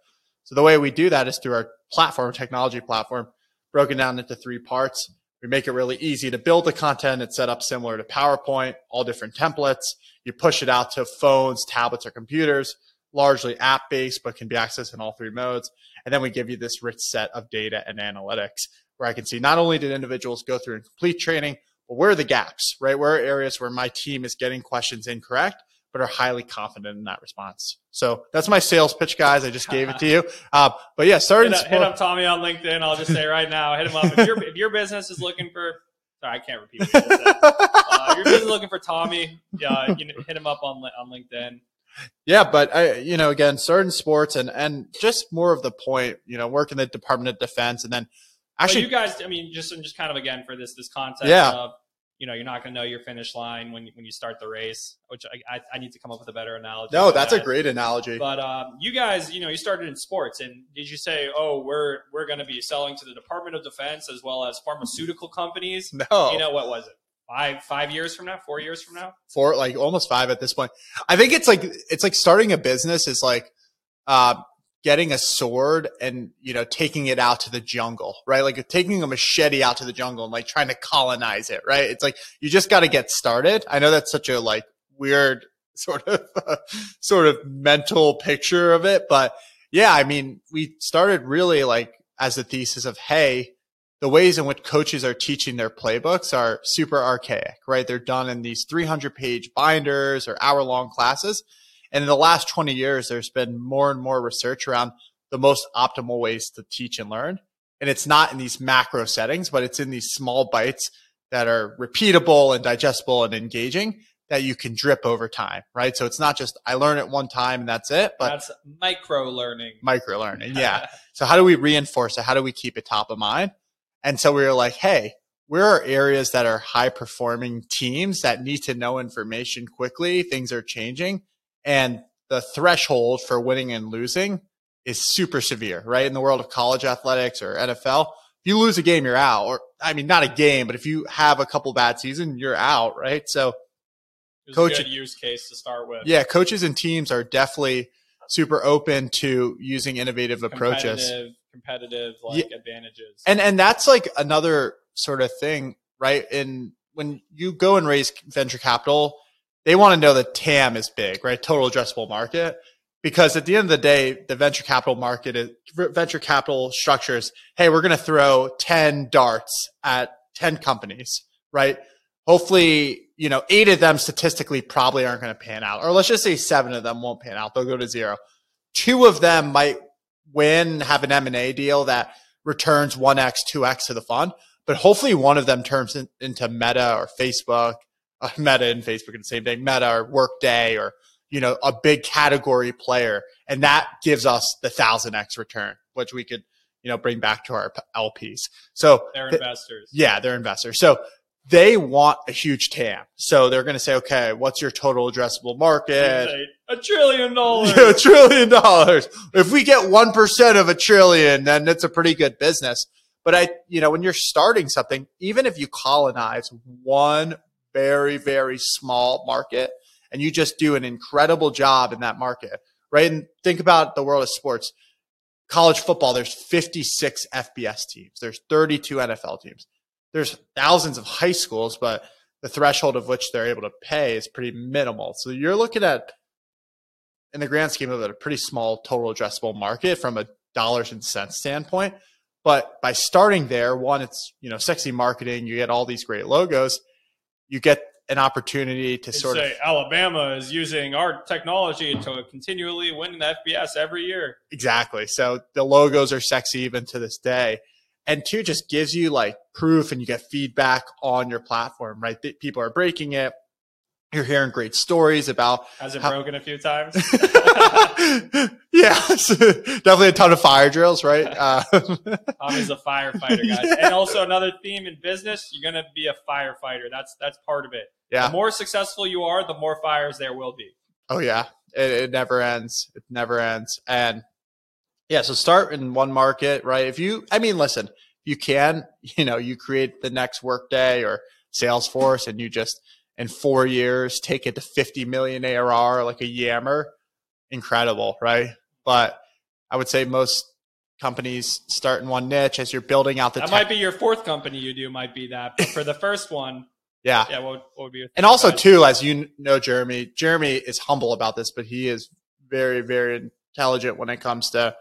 So the way we do that is through our platform, technology platform, broken down into three parts. We make it really easy to build the content. It's set up similar to PowerPoint, all different templates. You push it out to phones, tablets, or computers, largely app based, but can be accessed in all three modes. And then we give you this rich set of data and analytics where I can see not only did individuals go through and complete training, but where are the gaps, right? Where are areas where my team is getting questions incorrect? But are highly confident in that response. So that's my sales pitch, guys. I just gave it to you. Uh, but yeah, starting hit, hit up Tommy on LinkedIn. I'll just say right now, hit him up if your if your business is looking for. Sorry, I can't repeat. What uh, your business is looking for Tommy. Yeah, you hit him up on on LinkedIn. Yeah, but I, you know, again, certain sports and and just more of the point, you know, work in the Department of Defense, and then actually, you guys, I mean, just just kind of again for this this context yeah. of you know, you're not going to know your finish line when when you start the race. Which I, I, I need to come up with a better analogy. No, that's a great analogy. But um, you guys, you know, you started in sports, and did you say, "Oh, we're we're going to be selling to the Department of Defense as well as pharmaceutical companies"? no, You know, what was it? Five five years from now? Four years from now? four like almost five at this point. I think it's like it's like starting a business is like uh, getting a sword and you know taking it out to the jungle, right? Like taking a machete out to the jungle and like trying to colonize it, right? It's like you just got to get started. I know that's such a like weird sort of sort of mental picture of it, but yeah, I mean, we started really like as a thesis of hey, the ways in which coaches are teaching their playbooks are super archaic, right? They're done in these 300 page binders or hour long classes. And in the last 20 years, there's been more and more research around the most optimal ways to teach and learn. And it's not in these macro settings, but it's in these small bites that are repeatable and digestible and engaging that you can drip over time, right? So it's not just I learn it one time and that's it, but That's micro learning. micro learning. Yeah. So how do we reinforce it? How do we keep it top of mind? And so we were like, hey, where are areas that are high performing teams that need to know information quickly? Things are changing and the threshold for winning and losing is super severe, right? In the world of college athletics or NFL, if you lose a game, you're out. Or, I mean, not a game, but if you have a couple bad seasons, you're out, right? So Coach- a good use case to start with. yeah, coaches and teams are definitely super open to using innovative approaches. Competitive, competitive like advantages. And and that's like another sort of thing, right? And when you go and raise venture capital, they want to know that TAM is big, right? Total addressable market. Because at the end of the day, the venture capital market is venture capital structures, hey, we're going to throw 10 darts at 10 companies, right? Hopefully, you know, eight of them statistically probably aren't going to pan out. Or let's just say seven of them won't pan out. They'll go to zero. Two of them might win, have an M&A deal that returns 1x, 2x to the fund. But hopefully one of them turns in, into Meta or Facebook, uh, Meta and Facebook are the same thing, Meta or Workday or, you know, a big category player. And that gives us the 1000x return, which we could, you know, bring back to our LPs. So They're th- investors. yeah, they're investors. So they want a huge TAM. So they're going to say, okay, what's your total addressable market? A trillion dollars. a trillion dollars. If we get 1% of a trillion, then it's a pretty good business. But I, you know, when you're starting something, even if you colonize one very, very small market and you just do an incredible job in that market, right? And think about the world of sports. College football, there's 56 FBS teams. There's 32 NFL teams. There's thousands of high schools, but the threshold of which they're able to pay is pretty minimal. So you're looking at in the grand scheme of it, a pretty small total addressable market from a dollars and cents standpoint. But by starting there, one, it's you know sexy marketing. You get all these great logos. You get an opportunity to sort say of Alabama is using our technology to continually win the FBS every year. exactly. So the logos are sexy even to this day. And two, just gives you like proof, and you get feedback on your platform. Right, people are breaking it. You're hearing great stories about Has it How- broken a few times? yeah, definitely a ton of fire drills, right? Uh, Tommy's a firefighter, guys. And also another theme in business, you're gonna be a firefighter. That's that's part of it. yeah. The more successful you are, the more fires there will be. Oh yeah, it, it never ends. It never ends. And yeah, so start in one market, right? If you, I mean, listen, you can, you know, you create the next Workday or Salesforce, and you just in four years take it to 50 million ARR like a Yammer. Incredible, right? But I would say most companies start in one niche as you're building out the That tech. might be your fourth company you do, might be that. But for the first one, yeah. yeah, what, what would be your And also too, as you know, Jeremy, Jeremy is humble about this, but he is very, very intelligent when it comes to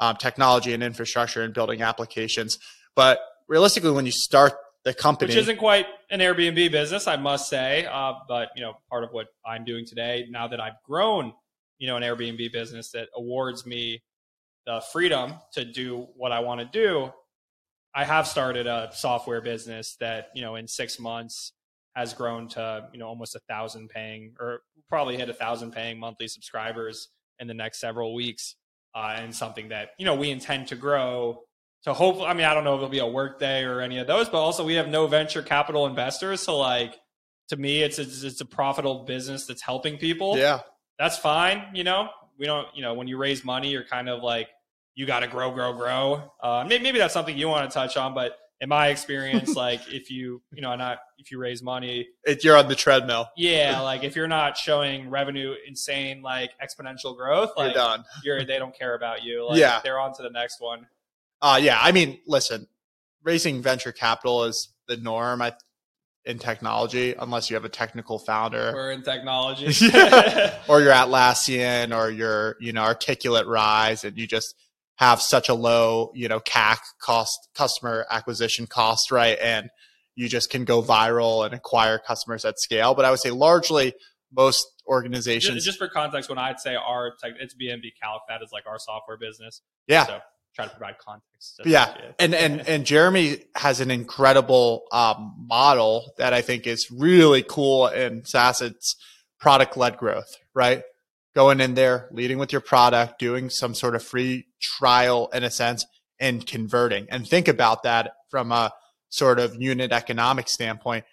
um, technology and infrastructure and building applications. But realistically, when you start the company, which isn't quite an Airbnb business, I must say. Uh, but you know, part of what I'm doing today, now that I've grown, you know, an Airbnb business that awards me the freedom to do what I want to do, I have started a software business that you know in six months has grown to you know almost a thousand paying, or probably hit a thousand paying monthly subscribers in the next several weeks, uh, and something that you know we intend to grow to hopefully, I mean, I don't know if it'll be a work day or any of those, but also we have no venture capital investors. So like, to me, it's a, it's a profitable business that's helping people. Yeah. That's fine. You know, we don't, you know, when you raise money, you're kind of like, you got to grow, grow, grow. Uh, maybe, maybe that's something you want to touch on, but in my experience, like if you, you know, not if you raise money, it, you're on the treadmill. Yeah, like if you're not showing revenue, insane, like exponential growth, like you're done. You're they don't care about you. Like, yeah, they're on to the next one. Uh yeah. I mean, listen, raising venture capital is the norm. I in technology, unless you have a technical founder. We're in technology. or you're Atlassian or you're, you know, articulate rise and you just have such a low, you know, CAC cost, customer acquisition cost, right? And you just can go viral and acquire customers at scale. But I would say largely most organizations. Just, just for context, when I'd say our tech, it's BNB Calc, that is like our software business. Yeah. So try to provide context. yeah. And, and, and Jeremy has an incredible um, model that I think is really cool in SaaS. It's product led growth, right? Going in there, leading with your product, doing some sort of free trial in a sense and converting. And think about that from a sort of unit economic standpoint.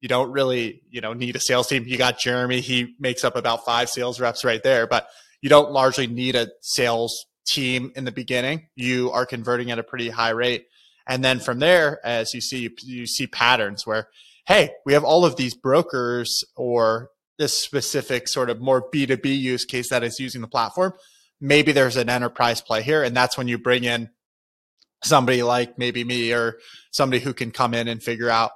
You don't really, you know, need a sales team. You got Jeremy. He makes up about five sales reps right there, but you don't largely need a sales team in the beginning, you are converting at a pretty high rate. And then from there, as you see, you see patterns where, hey, we have all of these brokers or this specific sort of more B2B use case that is using the platform. Maybe there's an enterprise play here. And that's when you bring in somebody like maybe me or somebody who can come in and figure out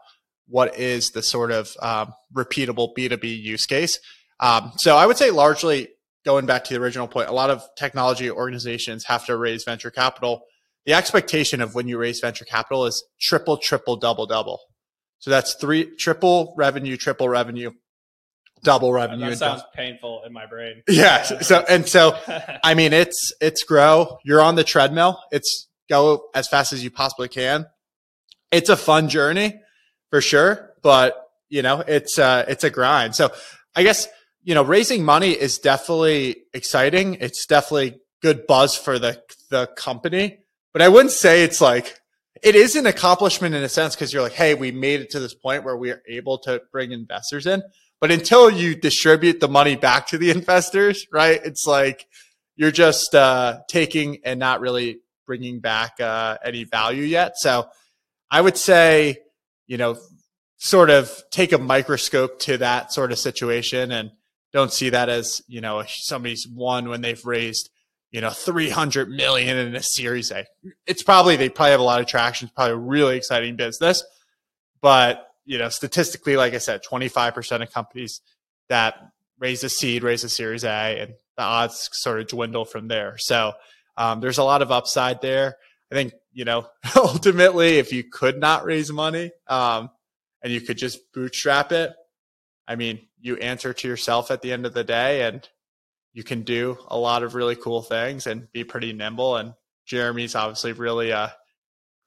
what is the sort of um, repeatable B2B use case. Um, so I would say largely going back to the original point, a lot of technology organizations have to raise venture capital. The expectation of when you raise venture capital is triple, triple, double, double. So that's three triple revenue, triple revenue, double revenue. That sounds painful in my brain. Yeah. So and so, I mean, it's it's grow. You're on the treadmill. It's go as fast as you possibly can. It's a fun journey for sure, but you know, it's uh, it's a grind. So I guess you know, raising money is definitely exciting. It's definitely good buzz for the the company, but I wouldn't say it's like it is an accomplishment in a sense because you're like, hey, we made it to this point where we are able to bring investors in. But until you distribute the money back to the investors, right? It's like you're just uh, taking and not really bringing back uh, any value yet. So I would say, you know, sort of take a microscope to that sort of situation and don't see that as you know somebody's won when they've raised you know 300 million in a series a. It's probably they probably have a lot of traction. It's probably a really exciting business. But you know statistically like i said 25% of companies that raise a seed raise a series a and the odds sort of dwindle from there. So um, there's a lot of upside there. I think you know ultimately if you could not raise money um, and you could just bootstrap it I mean, you answer to yourself at the end of the day and you can do a lot of really cool things and be pretty nimble. And Jeremy's obviously really uh,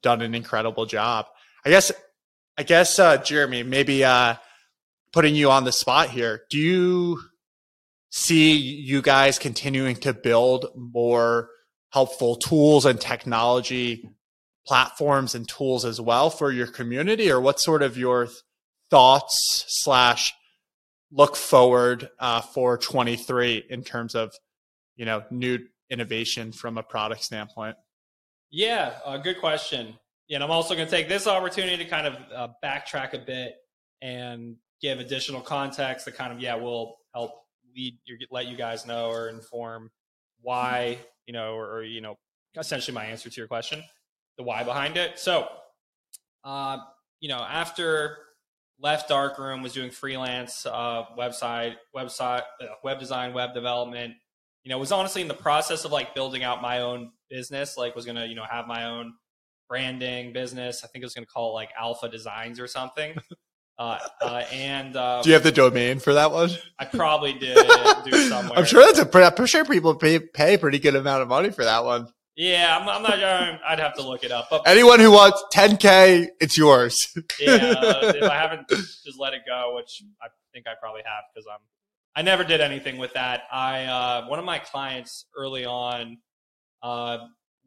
done an incredible job. I guess, I guess, uh, Jeremy, maybe uh, putting you on the spot here. Do you see you guys continuing to build more helpful tools and technology platforms and tools as well for your community, or what sort of your thoughts slash look forward uh, for 23 in terms of you know new innovation from a product standpoint? Yeah, uh, good question. Yeah, and I'm also going to take this opportunity to kind of uh, backtrack a bit and give additional context that kind of yeah will help lead your, let you guys know or inform why you know or, or you know essentially my answer to your question the why behind it so uh, you know after left darkroom was doing freelance uh, website website uh, web design web development. You know was honestly in the process of like building out my own business like was gonna you know have my own branding business. I think it was gonna call it like alpha designs or something. Uh, uh, and um, do you have the domain for that one? I probably did do somewhere. I'm sure that's a i'm sure people pay, pay a pretty good amount of money for that one yeah, I'm, I'm not. I'd have to look it up. But anyone who wants 10k, it's yours. yeah, if I haven't just let it go, which I think I probably have because I'm. I never did anything with that. I uh, one of my clients early on uh,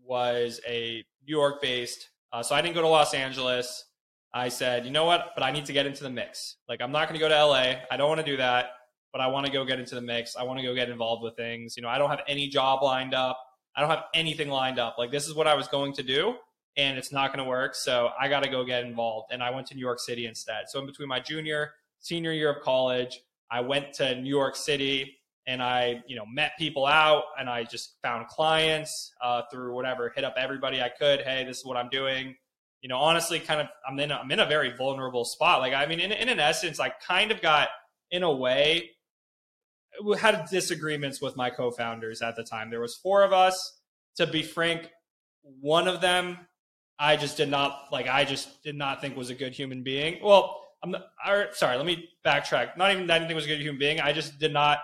was a New York based. Uh, so I didn't go to Los Angeles. I said, you know what? But I need to get into the mix. Like, I'm not going to go to LA. I don't want to do that, but I want to go get into the mix. I want to go get involved with things. You know, I don't have any job lined up. I don't have anything lined up. Like, this is what I was going to do, and it's not going to work. So I got to go get involved. And I went to New York City instead. So in between my junior, senior year of college, I went to New York City and I, you know, met people out and I just found clients uh, through whatever, hit up everybody I could. Hey, this is what I'm doing you know, honestly, kind of, I'm in, a, I'm in a very vulnerable spot. Like, I mean, in, in an essence, I kind of got, in a way, had disagreements with my co-founders at the time. There was four of us. To be frank, one of them, I just did not like. I just did not think was a good human being. Well, I'm not, sorry. Let me backtrack. Not even that I didn't think was a good human being. I just did not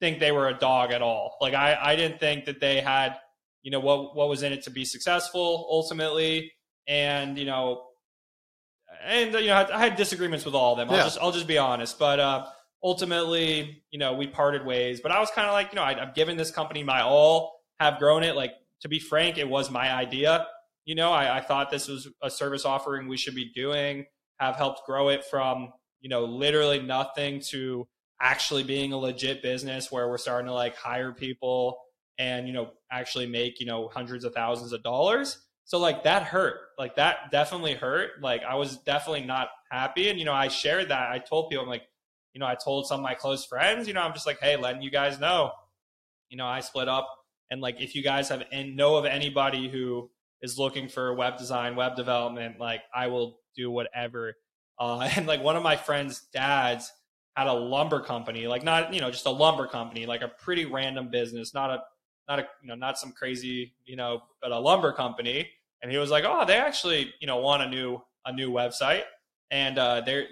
think they were a dog at all. Like I, I didn't think that they had, you know, what what was in it to be successful ultimately and you know, and you know, I had disagreements with all of them. I'll yeah. just I'll just be honest, but uh, ultimately, you know, we parted ways. But I was kind of like, you know, I, I've given this company my all, have grown it. Like to be frank, it was my idea. You know, I, I thought this was a service offering we should be doing. Have helped grow it from you know literally nothing to actually being a legit business where we're starting to like hire people and you know actually make you know hundreds of thousands of dollars so like that hurt. Like that definitely hurt. Like I was definitely not happy. And you know, I shared that. I told people, I'm like, you know, I told some of my close friends, you know, I'm just like, hey, letting you guys know, you know, I split up. And like if you guys have and know of anybody who is looking for web design, web development, like I will do whatever. Uh, and like one of my friends' dads had a lumber company, like not, you know, just a lumber company, like a pretty random business, not a not a you know not some crazy you know but a lumber company and he was like oh they actually you know want a new a new website and uh, they're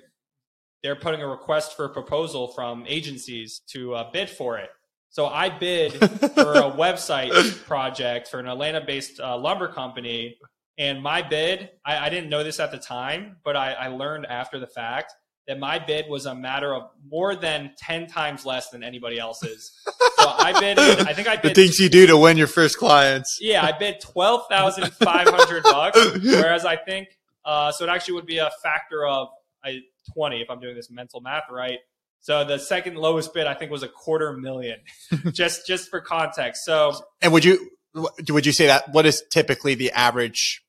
they're putting a request for a proposal from agencies to uh, bid for it so i bid for a website project for an atlanta based uh, lumber company and my bid I, I, didn't know this at the time but I, I learned after the fact that my bid was a matter of more than 10 times less than anybody else's. So I bid, I think I bid. The things you do to win your first clients. Yeah, I bid 12,500 bucks. Whereas I think, uh, so it actually would be a factor of I, 20 if I'm doing this mental math right. So the second lowest bid I think was a quarter million, just just for context. So and would you would you say that what is typically the average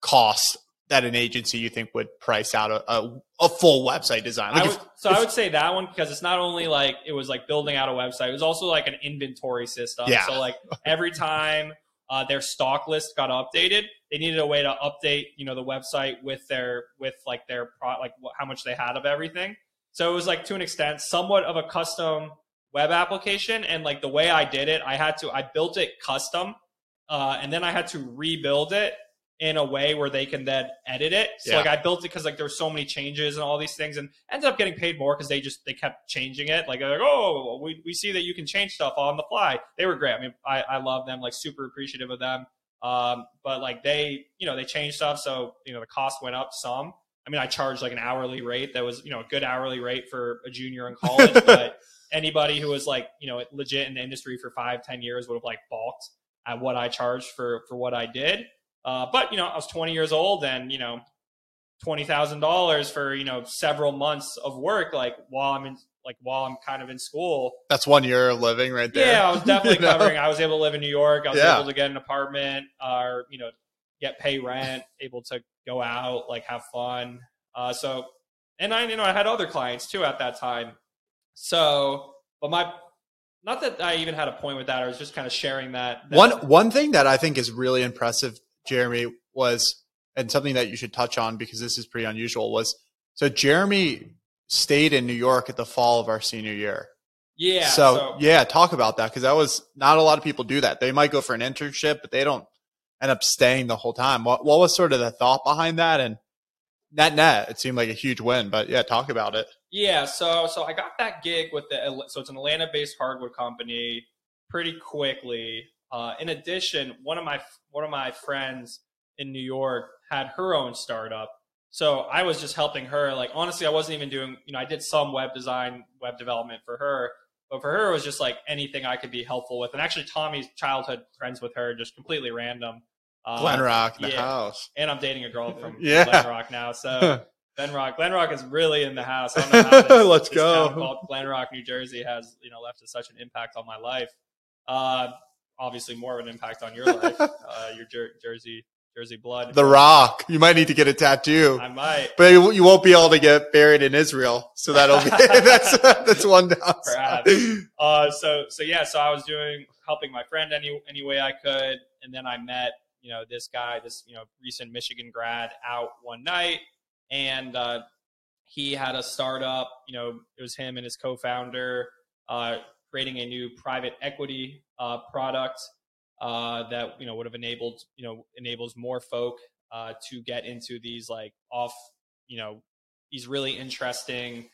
cost that an agency you think would price out a, a, a full website design? Like I would, if, so if, I would say that one because it's not only like it was like building out a website, it was also like an inventory system. Yeah. So like every time uh, their stock list got updated, they needed a way to update you know the website with their with like their pro, like how much they had of everything. So it was like to an extent somewhat of a custom web application, and like the way I did it, I had to I built it custom, uh, and then I had to rebuild it in a way where they can then edit it. So yeah. like I built it because like there were so many changes and all these things, and ended up getting paid more because they just they kept changing it. Like, like oh, we, we see that you can change stuff on the fly. They were great. I mean, I, I love them. Like super appreciative of them. Um, but like they, you know, they changed stuff, so you know the cost went up some. I mean, I charged like an hourly rate that was you know a good hourly rate for a junior in college, but anybody who was like you know legit in the industry for five, ten years would have like balked at what I charged for for what I did. Uh, but you know, I was 20 years old, and you know, twenty thousand dollars for you know several months of work, like while I'm in, like while I'm kind of in school. That's one year of living right there. Yeah, I was definitely you covering. Know? I was able to live in New York. I was yeah. able to get an apartment, or you know, get pay rent. able to go out, like have fun. Uh, so, and I, you know, I had other clients too at that time. So, but my not that I even had a point with that. I was just kind of sharing that, that. One one thing that I think is really impressive Jeremy, was, and something that you should touch on because this is pretty unusual, was so Jeremy stayed in New York at the fall of our senior year. Yeah. So, so yeah, talk about that because that was not a lot of people do that. They might go for an internship, but they don't end up staying the whole time. What, what was sort of the thought behind that? And net net, it seemed like a huge win. But yeah, talk about it. Yeah. So so I got that gig with the so it's an Atlanta based hardwood company pretty quickly. Uh, in addition, one of my one of my friends in New York had her own startup, so I was just helping her. Like honestly, I wasn't even doing. You know, I did some web design, web development for her, But for her, it was just like anything I could be helpful with. And actually, Tommy's childhood friends with her, just completely random. Uh, Glen Rock, the yeah. house. And I'm dating a girl from yeah. Glen Rock now. So Glen Rock, Glen Rock is really in the house. I don't know how this, Let's this go. town called Glen Rock, New Jersey has, you know, left such an impact on my life. Uh, obviously more of an impact on your life, uh, your Jer- Jersey, Jersey blood. The Rock. You might need to get a tattoo. I might. But you won't be able to get buried in Israel, so that'll be that's that's one downside. Perhaps. Uh, so so yeah, so I was doing helping my friend any any way I could, and then I met you know this guy, this you know recent Michigan grad out one night, and uh, he had a startup. You know, it was him and his co-founder uh, creating a new private equity uh, product uh, that you know would have enabled you know enables more folk uh, to get into these like off you know these really interesting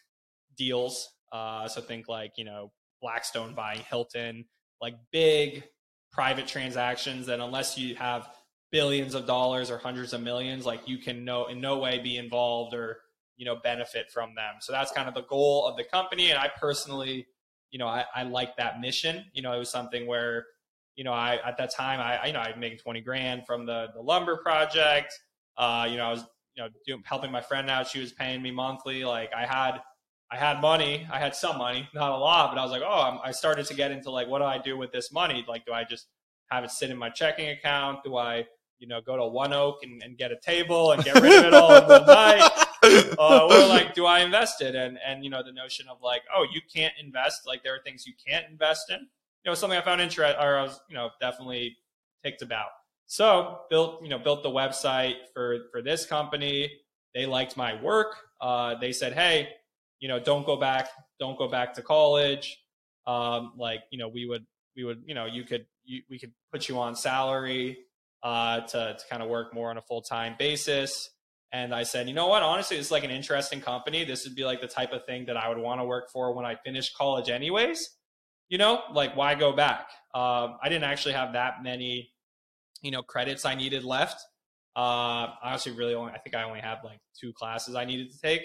deals. Uh, so think like you know Blackstone buying Hilton, like big private transactions that unless you have billions of dollars or hundreds of millions, like you can no in no way be involved or you know benefit from them. So that's kind of the goal of the company. And I personally, you know, I, I like that mission. You know, it was something where you know, I at that time I you know I was making twenty grand from the the lumber project. Uh, you know, I was you know doing, helping my friend out. She was paying me monthly. Like I had I had money. I had some money, not a lot, but I was like, oh, I'm, I started to get into like, what do I do with this money? Like, do I just have it sit in my checking account? Do I you know go to One Oak and, and get a table and get rid of it all in one night? Uh, or like, do I invest it? And and you know the notion of like, oh, you can't invest. Like there are things you can't invest in you know something I found interesting or I was you know definitely ticked about. So built you know built the website for for this company. They liked my work. Uh, they said, hey, you know, don't go back, don't go back to college. Um, like you know, we would we would you know you could you, we could put you on salary uh, to to kind of work more on a full time basis. And I said, you know what? Honestly, it's like an interesting company. This would be like the type of thing that I would want to work for when I finish college, anyways you know, like why go back? Um, I didn't actually have that many, you know, credits I needed left. Uh, I actually really only, I think I only had like two classes I needed to take.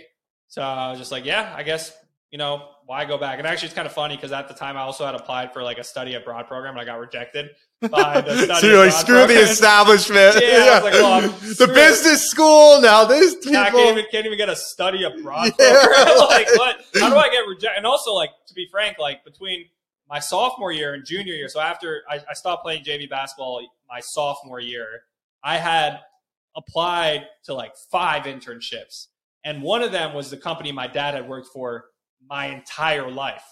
So I was just like, yeah, I guess, you know, why go back? And actually, it's kind of funny because at the time I also had applied for like a study abroad program and I got rejected by the study so you're like, screw program. the establishment. Yeah, I was like, well, I'm the business school now. These people. Yeah, I can't even, can't even get a study abroad Yeah. program. like, what? How do I get rejected? And also, like, to be frank, like between my sophomore year and junior year, so after I, I stopped playing JV basketball my sophomore year, I had applied to like five internships, and one of them was the company my dad had worked for my entire life.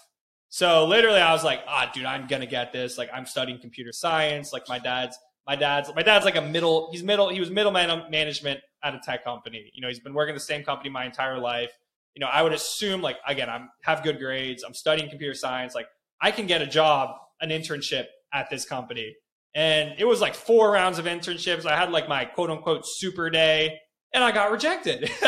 So literally, I was like, ah, dude, I'm gonna get this. Like, I'm studying computer science. Like, my dad's my dad's my dad's like a middle. He's middle. He was middle man management at a tech company. You know, he's been working the same company my entire life. You know, I would assume like again, I'm have good grades. I'm studying computer science. Like, I can get a job, an internship at this company. And it was like four rounds of internships. I had like my quote unquote super day and I got rejected.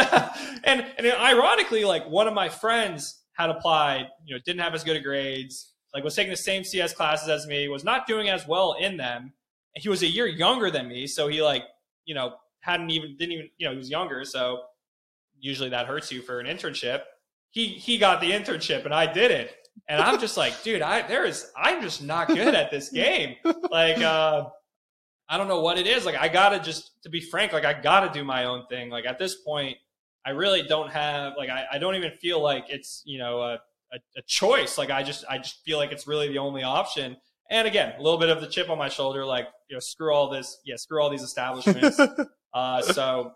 and and ironically, like one of my friends had applied, you know, didn't have as good of grades, like was taking the same CS classes as me, was not doing as well in them. He was a year younger than me, so he like, you know, hadn't even didn't even, you know, he was younger, so usually that hurts you for an internship. He he got the internship and I didn't. And I'm just like, dude, I there is I'm just not good at this game. Like uh I don't know what it is. Like I gotta just to be frank, like I gotta do my own thing. Like at this point, I really don't have like I, I don't even feel like it's, you know, a, a, a choice. Like I just I just feel like it's really the only option. And again, a little bit of the chip on my shoulder, like, you know, screw all this, yeah, screw all these establishments. uh so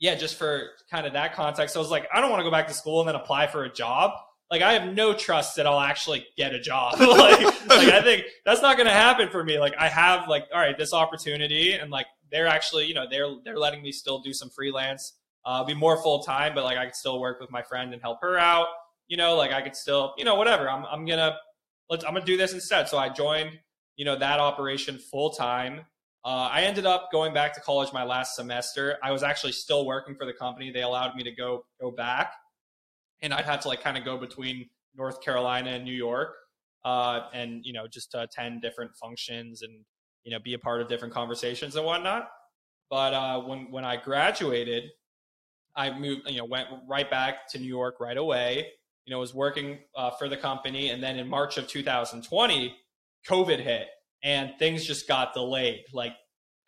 yeah, just for kind of that context, I was like, I don't want to go back to school and then apply for a job. Like I have no trust that I'll actually get a job. like, like I think that's not going to happen for me. Like I have like, all right, this opportunity, and like they're actually, you know, they're they're letting me still do some freelance, uh, be more full time, but like I could still work with my friend and help her out. You know, like I could still, you know, whatever. I'm I'm gonna let's I'm gonna do this instead. So I joined, you know, that operation full time. Uh, I ended up going back to college my last semester. I was actually still working for the company. They allowed me to go go back, and I'd have to like kind of go between North Carolina and New York, uh, and you know just to attend different functions and you know be a part of different conversations and whatnot. But uh, when when I graduated, I moved you know went right back to New York right away. you know, was working uh, for the company. And then in March of 2020, COVID hit and things just got delayed, like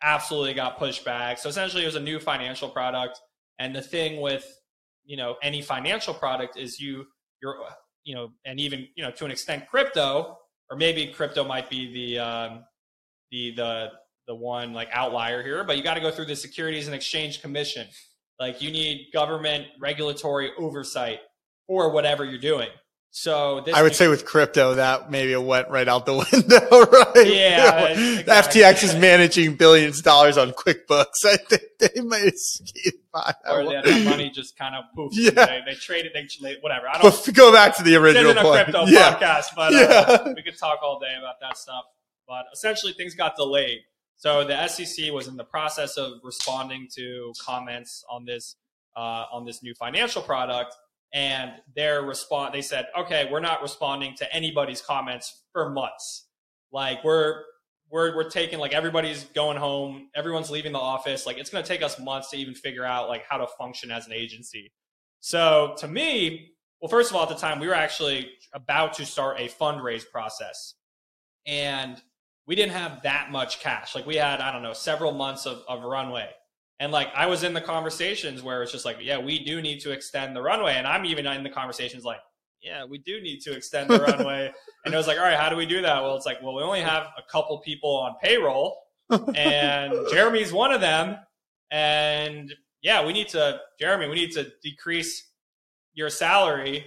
absolutely got pushed back. So essentially, it was a new financial product. And the thing with, you know, any financial product is you, you're, you know, and even, you know, to an extent, crypto, or maybe crypto might be the, um, the, the, the one like outlier here, but you got to go through the Securities and Exchange Commission. Like you need government regulatory oversight for whatever you're doing. So I would say with crypto that maybe it went right out the window, right? Yeah. Exactly. FTX is managing billions of dollars on QuickBooks. I think they might have skied by. Or that, that money just kind of poof. Yeah. They, they, traded, they whatever. I don't go back to the original point. crypto yeah. podcast, but uh, we could talk all day about that stuff. But essentially things got delayed. So the SEC was in the process of responding to comments on this uh, on this new financial product and their response they said okay we're not responding to anybody's comments for months. Like we're we're we're taking like everybody's going home everyone's leaving the office. Like it's going to take us months to even figure out like how to function as an agency. So to me well first of all at the time we were actually about to start a fundraise process. And we didn't have that much cash like we had i don't know several months of, of runway and like I was in the conversations where it's just like, yeah, we do need to extend the runway. And I'm even in the conversations like, yeah, we do need to extend the runway. And it was like, all right, how do we do that? Well, it's like, well, we only have a couple people on payroll, and Jeremy's one of them. And yeah, we need to, Jeremy, we need to decrease your salary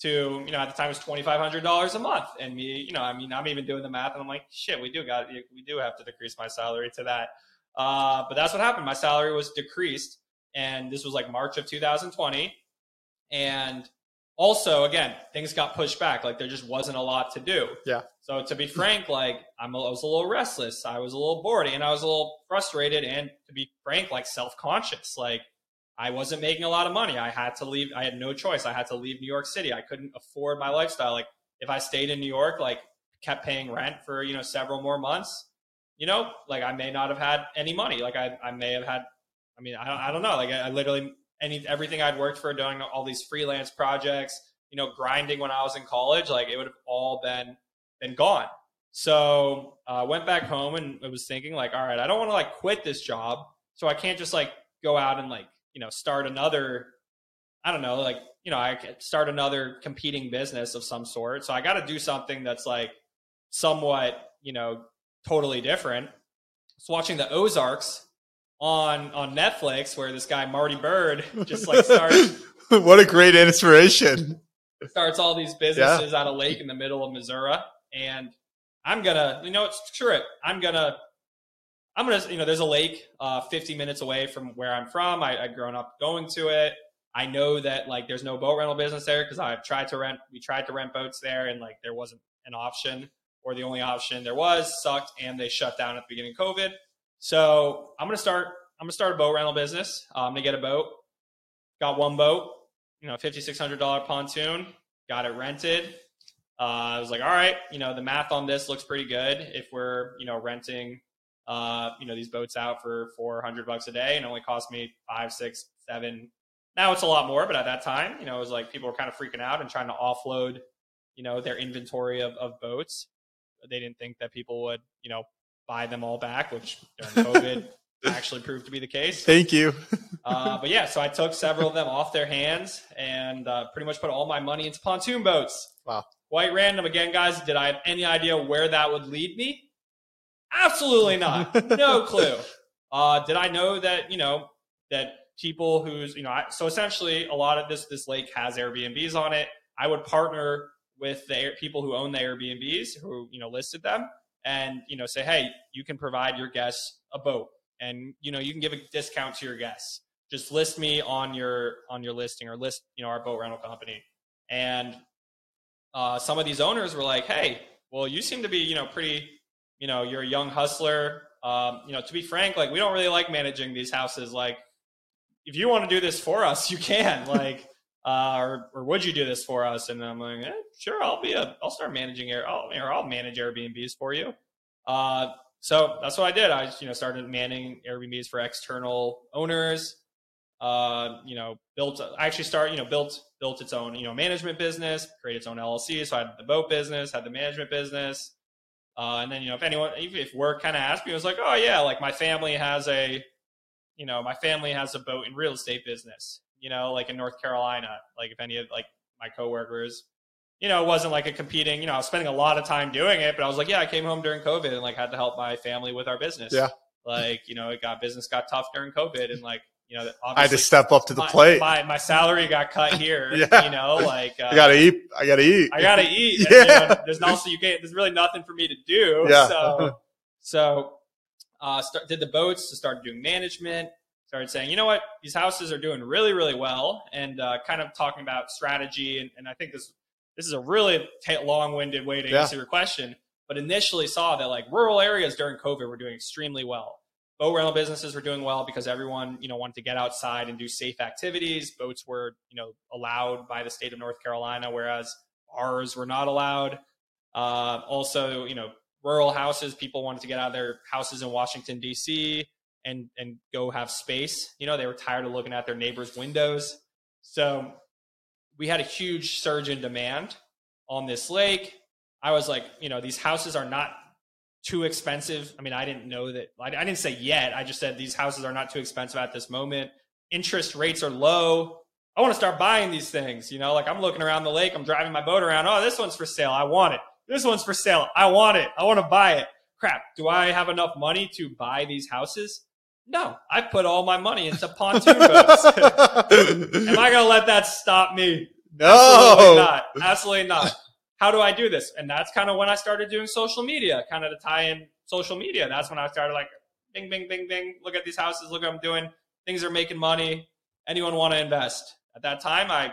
to, you know, at the time it was twenty five hundred dollars a month. And me, you know, I mean, I'm even doing the math, and I'm like, shit, we do got, we do have to decrease my salary to that. Uh, but that's what happened. My salary was decreased, and this was like March of 2020. And also, again, things got pushed back. Like there just wasn't a lot to do. Yeah. So to be frank, like I'm, a, I was a little restless. I was a little bored, and I was a little frustrated. And to be frank, like self conscious. Like I wasn't making a lot of money. I had to leave. I had no choice. I had to leave New York City. I couldn't afford my lifestyle. Like if I stayed in New York, like kept paying rent for you know several more months you know, like I may not have had any money. Like I, I may have had, I mean, I I don't know. Like I, I literally, any, everything I'd worked for doing all these freelance projects, you know, grinding when I was in college, like it would have all been, been gone. So I uh, went back home and I was thinking like, all right, I don't want to like quit this job. So I can't just like go out and like, you know, start another, I don't know, like, you know, I could start another competing business of some sort. So I got to do something that's like somewhat, you know, totally different. I was watching the Ozarks on on Netflix where this guy Marty Byrde just like starts what a great inspiration. Starts all these businesses yeah. on a lake in the middle of Missouri. And I'm gonna, you know, it's it. I'm gonna I'm gonna, you know, there's a lake uh, 50 minutes away from where I'm from. I, I've grown up going to it. I know that like there's no boat rental business there because I've tried to rent. We tried to rent boats there, and like there wasn't an option or the only option there was, sucked, and they shut down at the beginning of COVID. So I'm gonna start. I'm gonna start a boat rental business. Uh, I'm gonna get a boat. Got one boat, you know, fifty six hundred dollar pontoon. Got it rented. Uh, I was like, all right, you know, the math on this looks pretty good. If we're, you know, renting, uh, you know, these boats out for 400 bucks a day and only cost me five, six, seven. Now it's a lot more, but at that time, you know, it was like people were kind of freaking out and trying to offload, you know, their inventory of, of boats they didn't think that people would, you know, buy them all back, which during COVID actually proved to be the case. Thank you. uh, but yeah, so I took several of them off their hands and uh, pretty much put all my money into pontoon boats. Wow. Quite random again, guys. Did I have any idea where that would lead me? Absolutely not. No clue. Uh, did I know that, you know, that people who's, you know, I, so essentially a lot of this, this lake has Airbnbs on it. I would partner with the people who own the Airbnbs who you know listed them and you know say hey you can provide your guests a boat and you know you can give a discount to your guests just list me on your on your listing or list you know our boat rental company and uh, some of these owners were like hey well you seem to be you know pretty you know you're a young hustler um, you know to be frank like we don't really like managing these houses like if you want to do this for us you can like uh, or, or would you do this for us? And I'm like, eh, sure, I'll be a, I'll start managing Air, I'll, or I'll manage Airbnbs for you. Uh, so that's what I did. I, you know, started manning Airbnbs for external owners. Uh, you know, built. I actually started. You know, built built its own you know management business, created its own LLC. So I had the boat business, had the management business, uh, and then you know if anyone if, if work kind of asked me, it was like, oh yeah, like my family has a, you know, my family has a boat and real estate business. You know, like in North Carolina, like if any of like my coworkers you know, it wasn't like a competing, you know, I was spending a lot of time doing it, but I was like, yeah, I came home during COVID and like had to help my family with our business. Yeah. Like, you know, it got business got tough during COVID and like, you know, I had to step up to the my, plate. My, my salary got cut here, Yeah. you know, like, uh, I gotta eat. I gotta eat. I gotta eat. And, Yeah. you know, there's also, you can't, there's really nothing for me to do. Yeah. So, so, uh, start, did the boats, started doing management, started saying, you know what, these houses are doing really, really well, and uh, kind of talking about strategy. And, and I think this this is a really ta long-winded way to Yeah. answer your question, but initially saw that like rural areas during COVID were doing extremely well. Boat rental businesses were doing well because everyone, you know, wanted to get outside and do safe activities. Boats were, you know, allowed by the state of North Carolina, whereas ours were not allowed. Uh, also, you know, rural houses, people wanted to get out of their houses in Washington D.C. and and go have space. You know, they were tired of looking at their neighbors' windows. So we had a huge surge in demand on this lake. I was like, you know, these houses are not too expensive. I mean, I didn't know that. I, I didn't say yet. I just said these houses are not too expensive at this moment. Interest rates are low. I want to start buying these things. You know, like I'm looking around the lake. I'm driving my boat around. Oh, this one's for sale. I want it. This one's for sale. I want it. I want to buy it. Crap. Do I have enough money to buy these houses? No, I put all my money into pontoon boats. Am I going to let that stop me? Absolutely no. not. Absolutely not. How do I do this? And that's kind of when I started doing social media, kind of to tie in social media. That's when I started like, bing, bing, bing, bing. Look at these houses. Look what I'm doing. Things are making money. Anyone want to invest? At that time, I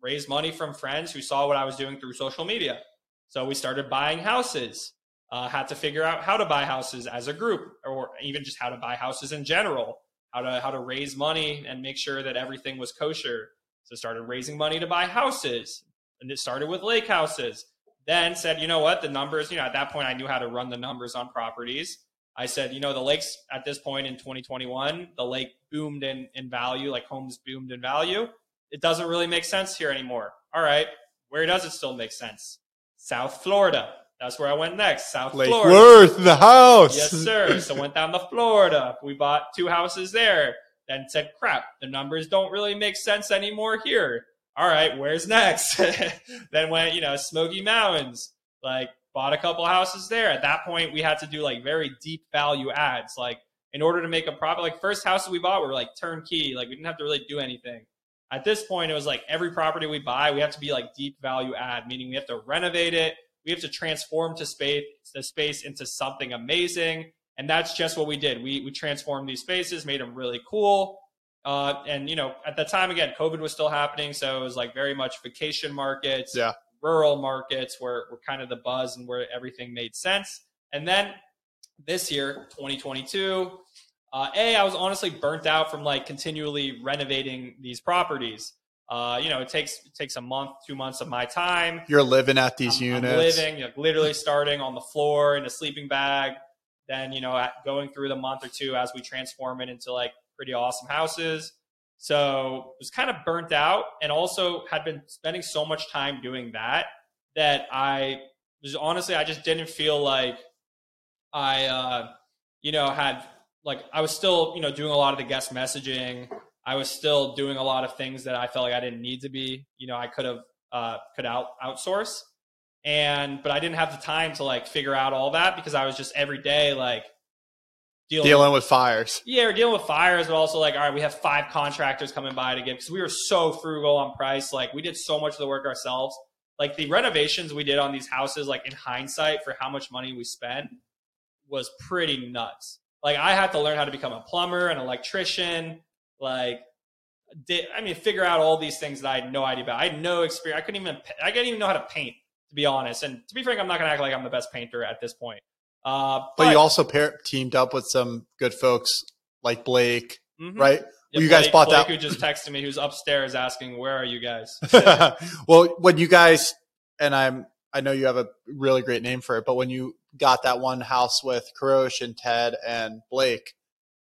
raised money from friends who saw what I was doing through social media. So we started buying houses. Uh, had to figure out how to buy houses as a group, or even just how to buy houses in general. How to how to raise money and make sure that everything was kosher. So started raising money to buy houses. And it started with lake houses. Then said, you know what, the numbers, you know, at that point I knew how to run the numbers on properties. I said, you know, the lakes at this point in 2021, the lake boomed in, in value, like homes boomed in value. It doesn't really make sense here anymore. All right, where does it still make sense? South Florida. That's where I went next. South Lake Florida. Worth, the house. Yes, sir. So went down to Florida. We bought two houses there. Then said, crap, the numbers don't really make sense anymore here. All right, where's next? then went, you know, Smoky Mountains. Like bought a couple houses there. At that point, we had to do like very deep value ads. Like in order to make a profit, like first houses we bought were like turnkey. Like we didn't have to really do anything. At this point, it was like every property we buy, we have to be like deep value add, meaning we have to renovate it. We have to transform to space the space into something amazing. And that's just what we did. We we transformed these spaces, made them really cool. Uh, and you know, at the time again, COVID was still happening, so it was like very much vacation markets, Yeah. rural markets were were kind of the buzz and where everything made sense. And then this year, 2022, uh, a I was honestly burnt out from like continually renovating these properties. Uh, you know, it takes it takes a month, two months of my time. You're living at these I'm- I'm units. living, you know, literally starting on the floor in a sleeping bag, then you know, at, going through the month or two as we transform it into like pretty awesome houses. So was kind of burnt out, and also had been spending so much time doing that that I was honestly I just didn't feel like I, uh, you know, had like I was still you know doing a lot of the guest messaging. I was still doing a lot of things that I felt like I didn't need to be. You know, I could have uh, could out outsource, and but I didn't have the time to like figure out all that because I was just every day like dealing, dealing with fires. yeah, we're dealing with fires, but also like, all right, we have five contractors coming by to give because we were so frugal on price. Like, we did so much of the work ourselves. Like the renovations we did on these houses, like in hindsight, for how much money we spent, was pretty nuts. Like, I had to learn how to become a plumber, an electrician, like. Did, I mean, figure out all these things that I had no idea about. I had no experience. I couldn't even. I didn't even know how to paint, to be honest. And to be frank, I'm not gonna act like I'm the best painter at this point. Uh, But you also pair, teamed up with some good folks like Blake, Mhm. right? Yeah, you guys Blake- bought Blake that- who just texted me, who's upstairs asking, "Where are you guys?" well, when you guys and I'm, I know you have a really great name for it, but when you got that one house with Karosh and Ted and Blake,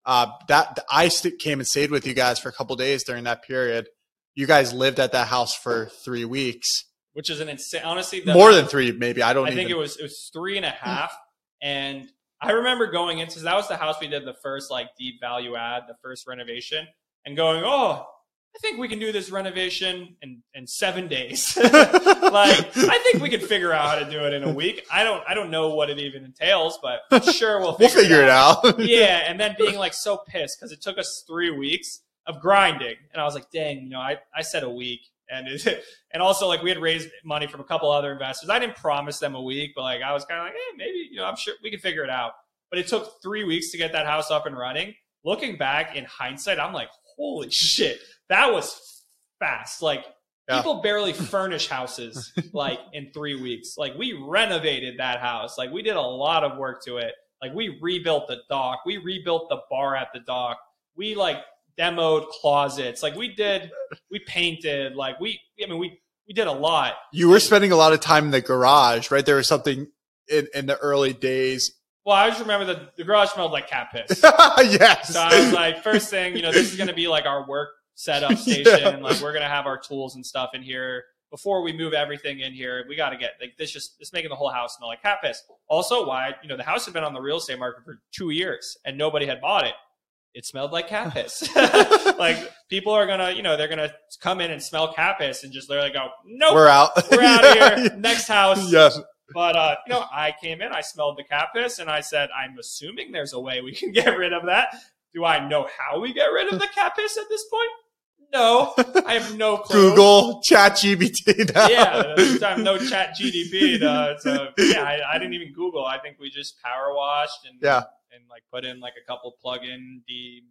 Uh, that I st- came and stayed with you guys for a couple days during that period. You guys lived at that house for three weeks, which is an insane. Honestly, more than three, maybe. I don't. I even, think it was it was three and a half, and I remember going into that was the house we did the first like deep value add, the first renovation, and going, oh, I think we can do this renovation in, in seven days. like, I think we could figure out how to do it in a week. I don't, I don't know what it even entails, but sure we'll figure, we'll figure it out. It out. yeah. And then being like so pissed because it took us three weeks of grinding. And I was like, dang, you know, I, I said a week. And it, and also like we had raised money from a couple other investors. I didn't promise them a week, but like I was kind of like, hey, maybe, you know, I'm sure we can figure it out. But it took three weeks to get that house up and running. Looking back in hindsight, I'm like, holy shit that was fast. Like yeah. people barely furnish houses like in three weeks. Like we renovated that house. Like we did a lot of work to it. Like we rebuilt the dock. We rebuilt the bar at the dock. We like demoed closets. Like we did, we painted. Like we, I mean, we we did a lot. You were spending a lot of time in the garage, right? There was something in, in the early days. Well, I just remember the, the garage smelled like cat piss. yes. So I was like, first thing, you know, this is going to be like our work setup station. yeah. Like we're gonna have our tools and stuff in here before we move everything in here. We got to get like this. Just this making the whole house smell like cat piss. Also, why you know the house had been on the real estate market for two years and nobody had bought it. It smelled like cat piss. like people are gonna, you know, they're gonna come in and smell cat piss and just literally go, "Nope, we're out. We're out of here. Next house." Yes. But uh, you know, I came in, I smelled the cat piss, and I said, "I'm assuming there's a way we can get rid of that." Do I know how we get rid of the cat piss at this point? No, I have no clue. Google, Chat GPT. Yeah, I have no Chat GDP. so yeah, I, I, didn't even Google. I think we just power washed and yeah, and like put in like a couple plug-in D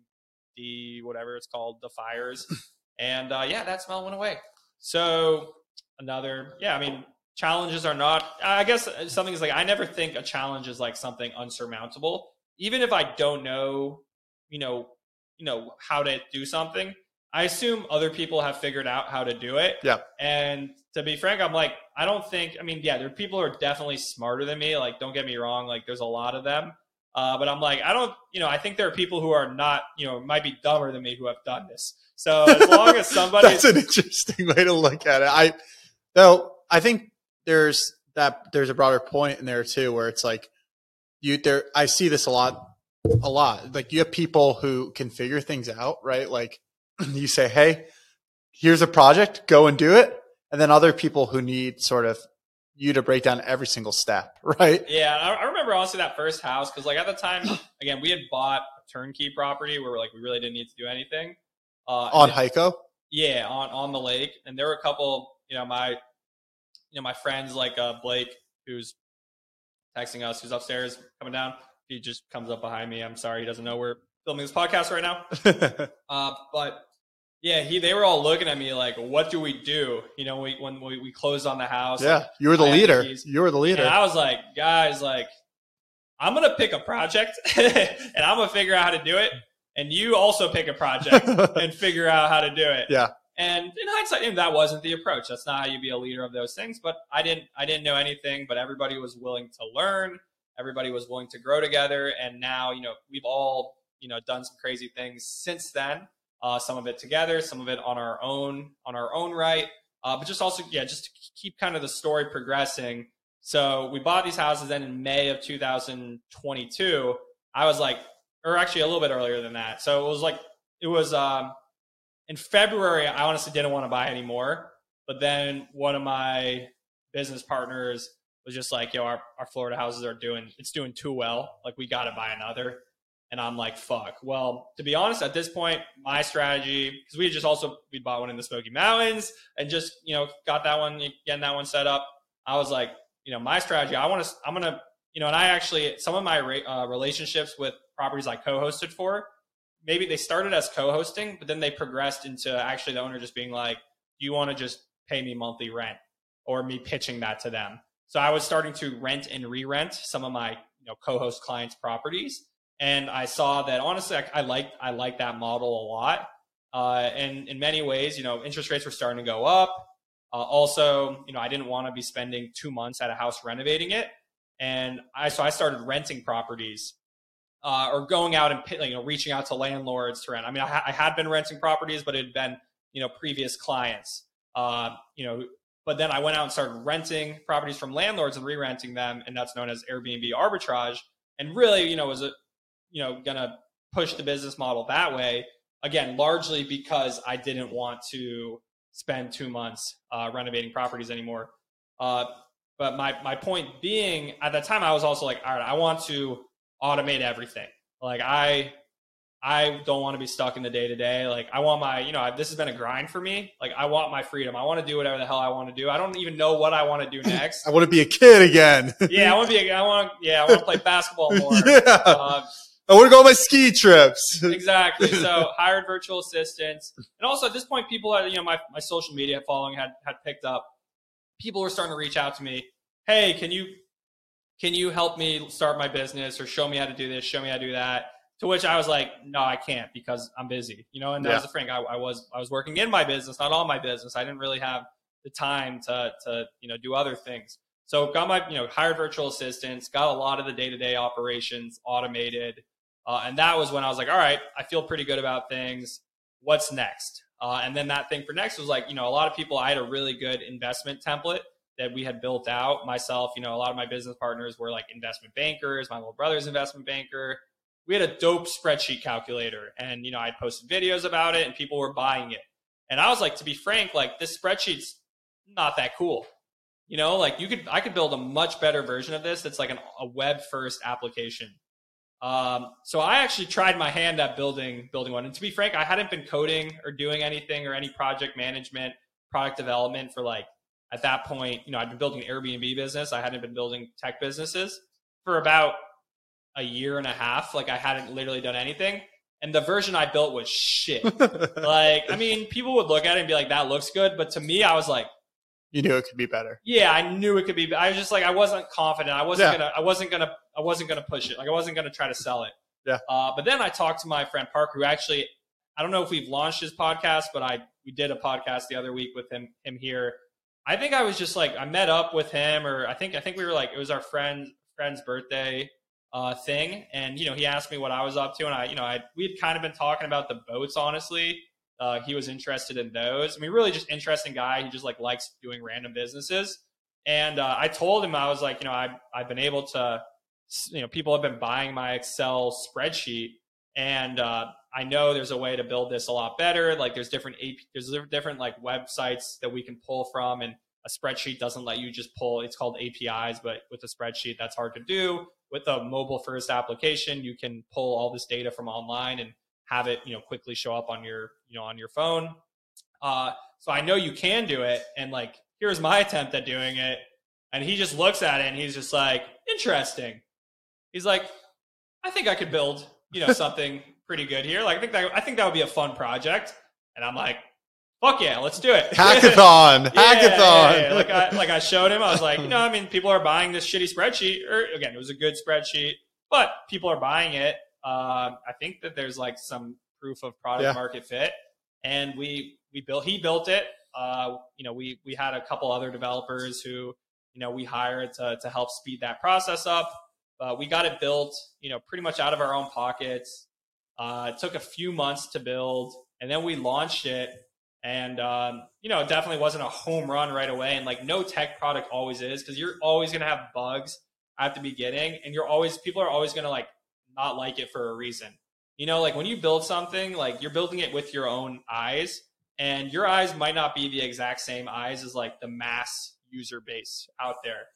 D whatever it's called, the fires, and uh, yeah, that smell went away. So another, yeah, I mean, challenges are not. I guess something is like I never think a challenge is like something unsurmountable, even if I don't know, you know, you know how to do something I assume other people have figured out how to do it. Yeah. And to be frank, I'm like, I don't think, I mean, yeah, there are people who are definitely smarter than me. Like, don't get me wrong. Like, there's a lot of them. Uh, but I'm like, I don't, you know, I think there are people who are not, you know, might be dumber than me who have done this. So as long as somebody. That's an interesting way to look at it. I, though, I think there's that, there's a broader point in there too, where it's like, you, there, I see this a lot, a lot. Like, you have people who can figure things out, right? Like, you say, hey, here's a project, go and do it. And then other people who need sort of you to break down every single step, right? Yeah, I, remember honestly that first house because like at the time, again, we had bought a turnkey property where like we really didn't need to do anything. Uh, on Hyco? Yeah, on on the lake, and there were a couple, you know, my, you know, my friends like uh, Blake, who's texting us, who's upstairs coming down. He just comes up behind me. I'm sorry, he doesn't know we're filming this podcast right now. uh, but yeah, he they were all looking at me like, "What do we do?" You know, we, when we, we closed on the house. Yeah, like, you were the leader. You were the leader. And I was like, guys, like, I'm gonna pick a project and I'm gonna figure out how to do it, and you also pick a project and figure out how to do it. Yeah. And in hindsight, that wasn't the approach. That's not how you be a leader of those things. But I didn't I didn't know anything. But everybody was willing to learn. Everybody was willing to grow together. And now, you know, we've all you know done some crazy things since then uh, some of it together, some of it on our own on our own right. Uh, but just also, yeah, just to keep kind of the story progressing. So we bought these houses then in May of 2022. I was like, or actually a little bit earlier than that. So it was like, it was um, in February. I honestly didn't want to buy anymore. But then one of my business partners was just like, yo, our, our Florida houses are doing, it's doing too well. Like we got to buy another. And I'm like, fuck. Well, to be honest, at this point, my strategy, because we just also, we bought one in the Smoky Mountains and just, you know, got that one, getting that one set up. I was like, you know, my strategy, I want to, I'm going to, you know, and I actually, some of my uh, relationships with properties I co hosted for, maybe they started as co hosting, but then they progressed into actually the owner just being like, do you want to just pay me monthly rent or me pitching that to them? So I was starting to rent and re rent some of my, you know, co host clients' properties and I saw that honestly, I, I liked I liked that model a lot. Uh, and in many ways, you know, interest rates were starting to go up. Uh, also, you know, I didn't want to be spending two months at a house renovating it, and I so I started renting properties uh, or going out and you know reaching out to landlords to rent. I mean, I, I had been renting properties, but it had been you know previous clients. Uh, you know, but then I went out and started renting properties from landlords and re-renting them, and that's known as Airbnb arbitrage. And really, you know, was a you know gonna push the business model that way again, largely because I didn't want to spend two months uh, renovating properties anymore. Uh, but my my point being, at that time, I was also like, all right, I want to automate everything. Like I I don't want to be stuck in the day to day. Like I want my, you know, this has been a grind for me. Like I want my freedom. I want to do whatever the hell I want to do. I don't even know what I want to do next. I want to be a kid again. yeah, I want to be. A, I want. Yeah, I want to play basketball more. yeah. Uh, I want to go on my ski trips. exactly. So hired virtual assistants, and also at this point, people, are, you know, my my social media following had had picked up. People were starting to reach out to me. Hey, can you can you help me start my business or show me how to do this, show me how to do that? To which I was like, no, I can't because I'm busy, you know. And yeah. as a frank, I, I was I was working in my business, not on my business. I didn't really have the time to to you know do other things. So got my you know hired virtual assistants, got a lot of the day to day operations automated, uh, and that was when I was like, all right, I feel pretty good about things. What's next? Uh, and then that thing for next was like, you know, a lot of people, I had a really good investment template that we had built out myself. You know, a lot of my business partners were like investment bankers. My little brother's investment banker. We had a dope spreadsheet calculator, and you know, I posted videos about it, and people were buying it. And I was like, to be frank, like this spreadsheet's not that cool. You know, like you could, I could build a much better version of this. That's like an, a web first application um, so I actually tried my hand at building building one. And to be frank, I hadn't been coding or doing anything or any project management, product development for like at that point. You know, I'd been building an Airbnb business. I hadn't been building tech businesses for about a year and a half. Like I hadn't literally done anything. And the version I built was shit. like, I mean, people would look at it and be like, "That looks good," but to me, I was like, you knew it could be better. Yeah, I knew it could be. I was just like, I wasn't confident. I wasn't yeah. gonna. I wasn't gonna. I wasn't gonna push it. Like I wasn't gonna try to sell it. Yeah. Uh, but then I talked to my friend Parker, who actually, I don't know if we've launched his podcast, but I we did a podcast the other week with him him here. I think I was just like I met up with him, or I think I think we were like it was our friend friend's birthday uh, thing, and you know he asked me what I was up to, and I you know I we had kind of been talking about the boats honestly uh, he was interested in those. I mean, really just interesting guy. He just like likes doing random businesses. And uh, I told him I was like, you know, I've I've been able to, you know, people have been buying my Excel spreadsheet, and uh, I know there's a way to build this a lot better. Like there's different AP, there's different like websites that we can pull from, and a spreadsheet doesn't let you just pull. It's called APIs, but with a spreadsheet, that's hard to do. With a mobile first application, you can pull all this data from online and have it you know quickly show up on your you know on your phone uh, so i know you can do it and like here's my attempt at doing it and he just looks at it and he's just like interesting he's like i think i could build you know something pretty good here. Like i think that i think that would be a fun project. And i'm like fuck yeah let's do it. Hackathon yeah, hackathon yeah, yeah. like i like i showed him. I was like you know i mean people are buying this shitty spreadsheet or again it was a good spreadsheet but people are buying it. Uh, I think that there's like some proof of product market fit, and we we built he built it. Uh, you know, we we had a couple other developers who you know we hired to to help speed that process up. Uh, we got it built, you know, pretty much out of our own pockets. Uh, it took a few months to build, and then we launched it. And um, you know, it definitely wasn't a home run right away. And like no tech product always is, because you're always gonna have bugs at the beginning, and you're always people are always gonna like not like it for a reason. You know, like when you build something, like you're building it with your own eyes, and your eyes might not be the exact same eyes as like the mass user base out there.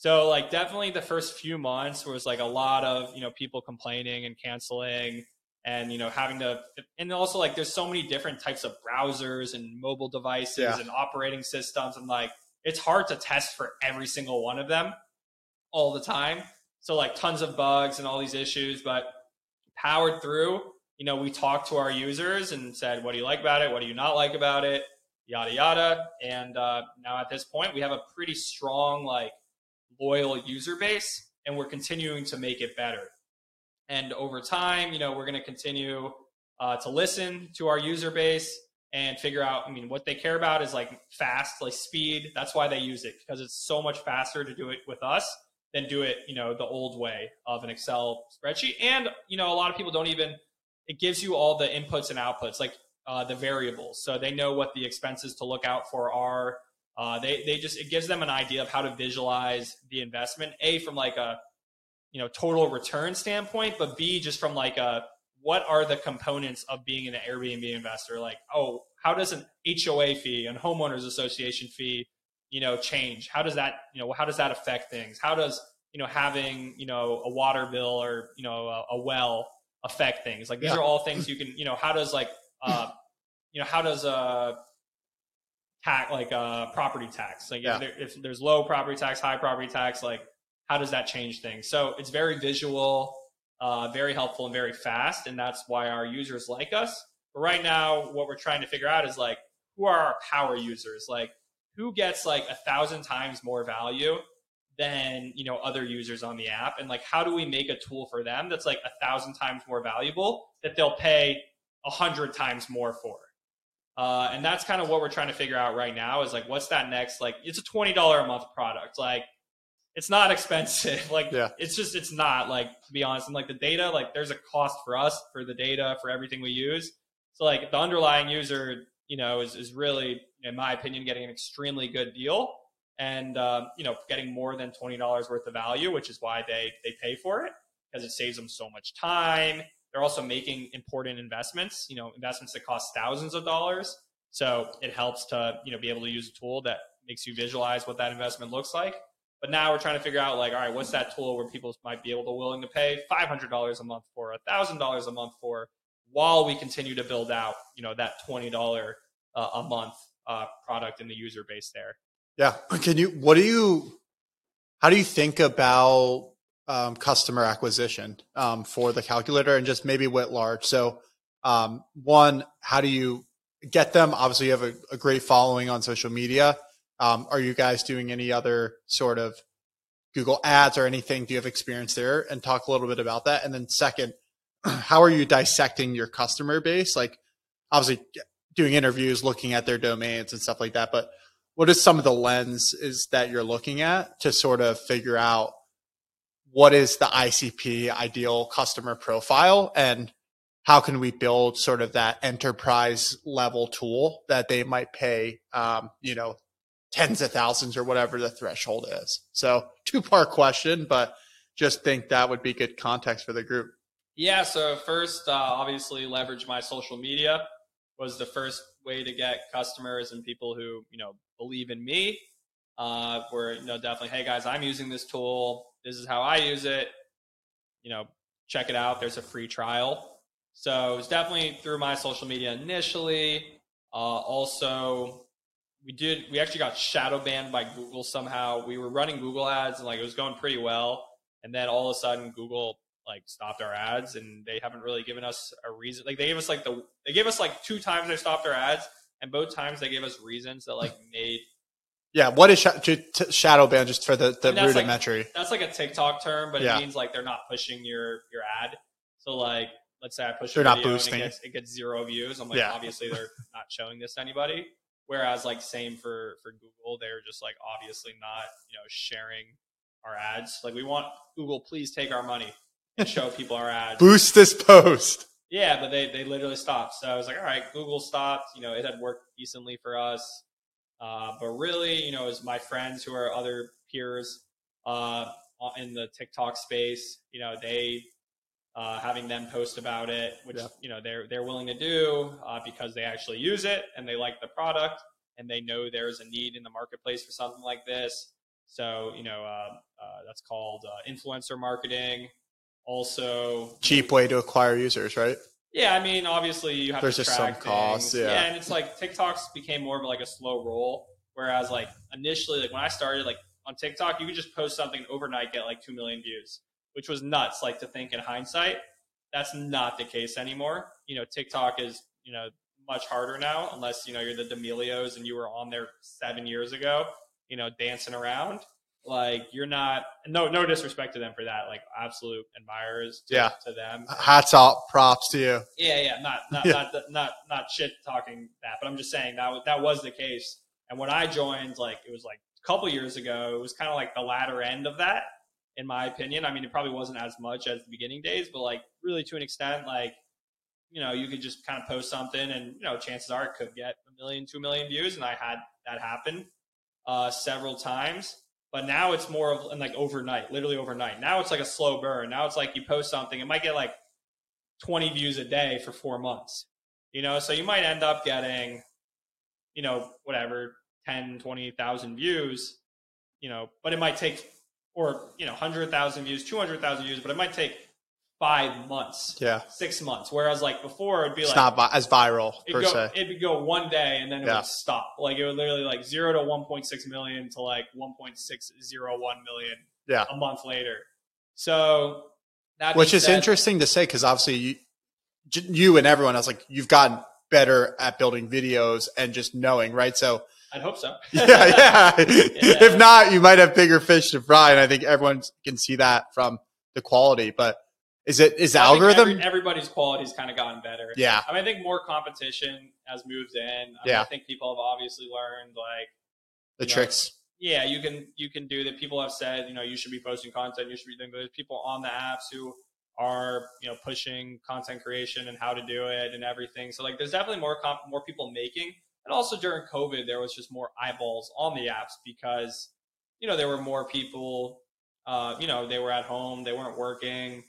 So like definitely the first few months was like a lot of, you know, people complaining and canceling and you know having to and also like there's so many different types of browsers and mobile devices yeah. and operating systems and like it's hard to test for every single one of them all the time so like tons of bugs and all these issues, but powered through. You know, we talked to our users and said, "What do you like about it? What do you not like about it?" Yada yada. And uh, now at this point, we have a pretty strong, like, loyal user base, and we're continuing to make it better. And over time, you know, we're going to continue uh, to listen to our user base and figure out. I mean, what they care about is like fast, like speed. That's why they use it because it's so much faster to do it with us than do it, you know, the old way of an Excel spreadsheet. And, you know, a lot of people don't even, it gives you all the inputs and outputs, like uh, the variables. So they know what the expenses to look out for are. Uh, they, they just, it gives them an idea of how to visualize the investment, A, from like a, you know, total return standpoint, but B, just from like a, what are the components of being an Airbnb investor? Like, oh, how does an HOA fee and homeowners association fee you know change how does that you know how does that affect things how does you know having you know a water bill or you know a, a well affect things like these yeah. are all things you can you know how does like uh you know how does uh tax like uh property tax. Like yeah. if, there, if there's low property tax high property tax like how does that change things? So it's very visual uh very helpful and very fast and that's why our users like us. But right now what we're trying to figure out is like who are our power users? Like who gets like a thousand times more value than you know other users on the app? And like how do we make a tool for them that's like a thousand times more valuable that they'll pay a hundred times more for uh, and that's kind of what we're trying to figure out right now is like what's that next like it's a $20 a month product like it's not expensive like yeah. it's just it's not like to be honest and like the data like there's a cost for us for the data for everything we use so like the underlying user you know is, is really in my opinion, getting an extremely good deal and uh, you know getting more than twenty dollars worth of value, which is why they they pay for it because it saves them so much time. They're also making important investments, you know, investments that cost thousands of dollars. So it helps to you know be able to use a tool that makes you visualize what that investment looks like. But now we're trying to figure out like, all right, what's that tool where people might be able to willing to pay five hundred dollars a month for, a thousand dollars a month for, while we continue to build out, you know, that twenty dollar uh, a month uh, product in the user base there. Yeah. Can you, what do you, how do you think about um, customer acquisition um, for the calculator and just maybe wit large? So, um, one, how do you get them? Obviously, you have a, a great following on social media. Um, are you guys doing any other sort of Google ads or anything? Do you have experience there? And talk a little bit about that. And then, second, how are you dissecting your customer base? Like, obviously, doing interviews, looking at their domains and stuff like that. But what is some of the lens is that you're looking at to sort of figure out what is the ICP ideal customer profile and how can we build sort of that enterprise level tool that they might pay, um, you know, tens of thousands or whatever the threshold is. So two part question, but just think that would be good context for the group. Yeah. So first, uh, obviously leverage my social media was the first way to get customers and people who you know believe in me. Uh, were you know definitely, hey guys, I'm using this tool. This is how I use it. You know, check it out. There's a free trial. So it was definitely through my social media initially. Uh, also, we did we actually got shadow banned by Google somehow. We were running Google ads and like it was going pretty well, and then all of a sudden Google like stopped our ads and they haven't really given us a reason like they gave us like the they gave us like two times they stopped our ads and both times they gave us reasons that like made yeah what is sh- shadow ban just for the, the that's rudimentary like, that's like a tiktok term but yeah. it means like they're not pushing your your ad so like let's say i push they're not boosting it gets, it gets, zero views i'm like yeah. obviously they're not showing this to anybody whereas like same for for google they're just like obviously not you know sharing our ads like we want google please take our money and show people our ads. Boost this post. Yeah, but they, they literally stopped. So I was like, all right, Google stopped. You know, it had worked decently for us. Uh, but really, you know, as my friends who are other peers uh, in the TikTok space, you know, they uh, having them post about it, which yeah. you know they're they're willing to do uh, because they actually use it and they like the product and they know there's a need in the marketplace for something like this. So you know uh, uh, that's called influencer marketing also cheap way to acquire users, right? Yeah, I mean, obviously you have There's to just some costs, yeah. yeah. And it's like TikTok's became more of like a slow roll, whereas like initially, like when I started, like on TikTok, you could just post something overnight, get like two million views, which was nuts. Like to think in hindsight, that's not the case anymore. You know, TikTok is you know much harder now, unless you know you're the D'Amelios and you were on there seven years ago, you know, dancing around. Like you're not no no disrespect to them for that. Like absolute admirers to, yeah. to them. Hats off, props to you. Yeah, yeah. Not not yeah. not not not shit talking that, but I'm just saying that that was the case. And when I joined, like it was like a couple years ago, it was kind of like the latter end of that. in my opinion. I mean, it probably wasn't as much as the beginning days, but like really to an extent, like you know, you could just kind of post something, and you know, chances are it could get a million, two million views, and I had that happen uh, several times. But now it's more of like overnight, literally overnight. Now it's like a slow burn. Now it's like you post something, it might get like 20 views a day for four months. You know, so you might end up getting, you know, whatever, 10, 20,000 views, you know, but it might take, or, you know, 100,000 views, 200,000 views, but it might take five months, Yeah. six months. Whereas like before, it'd be It's like, not as viral per go, se. it'd go one day and then it Yeah. would stop. Like it would literally like zero to 1.6 million to like 1.601 million Yeah. a month later. So Which is said- interesting to say because obviously you, you and everyone else, like you've gotten better at building videos and just knowing, right? So I'd hope so. yeah, yeah. If not, you might have bigger fish to fry, and I think everyone can see that from the quality. But is it is the I algorithm? every- everybody's quality's kind of gotten better. yeah, I mean, I think more competition has moved in. I, mean, Yeah. I think people have obviously learned like the you know, tricks. yeah, you can you can do that. People have said, you know, you should be posting content, you should be doing. There's people on the apps who are you know pushing content creation and how to do it and everything. So like, there's definitely more comp- more people making. And also during COVID, there was just more eyeballs on the apps because you know there were more people. Uh, you know, they were at home, they weren't working.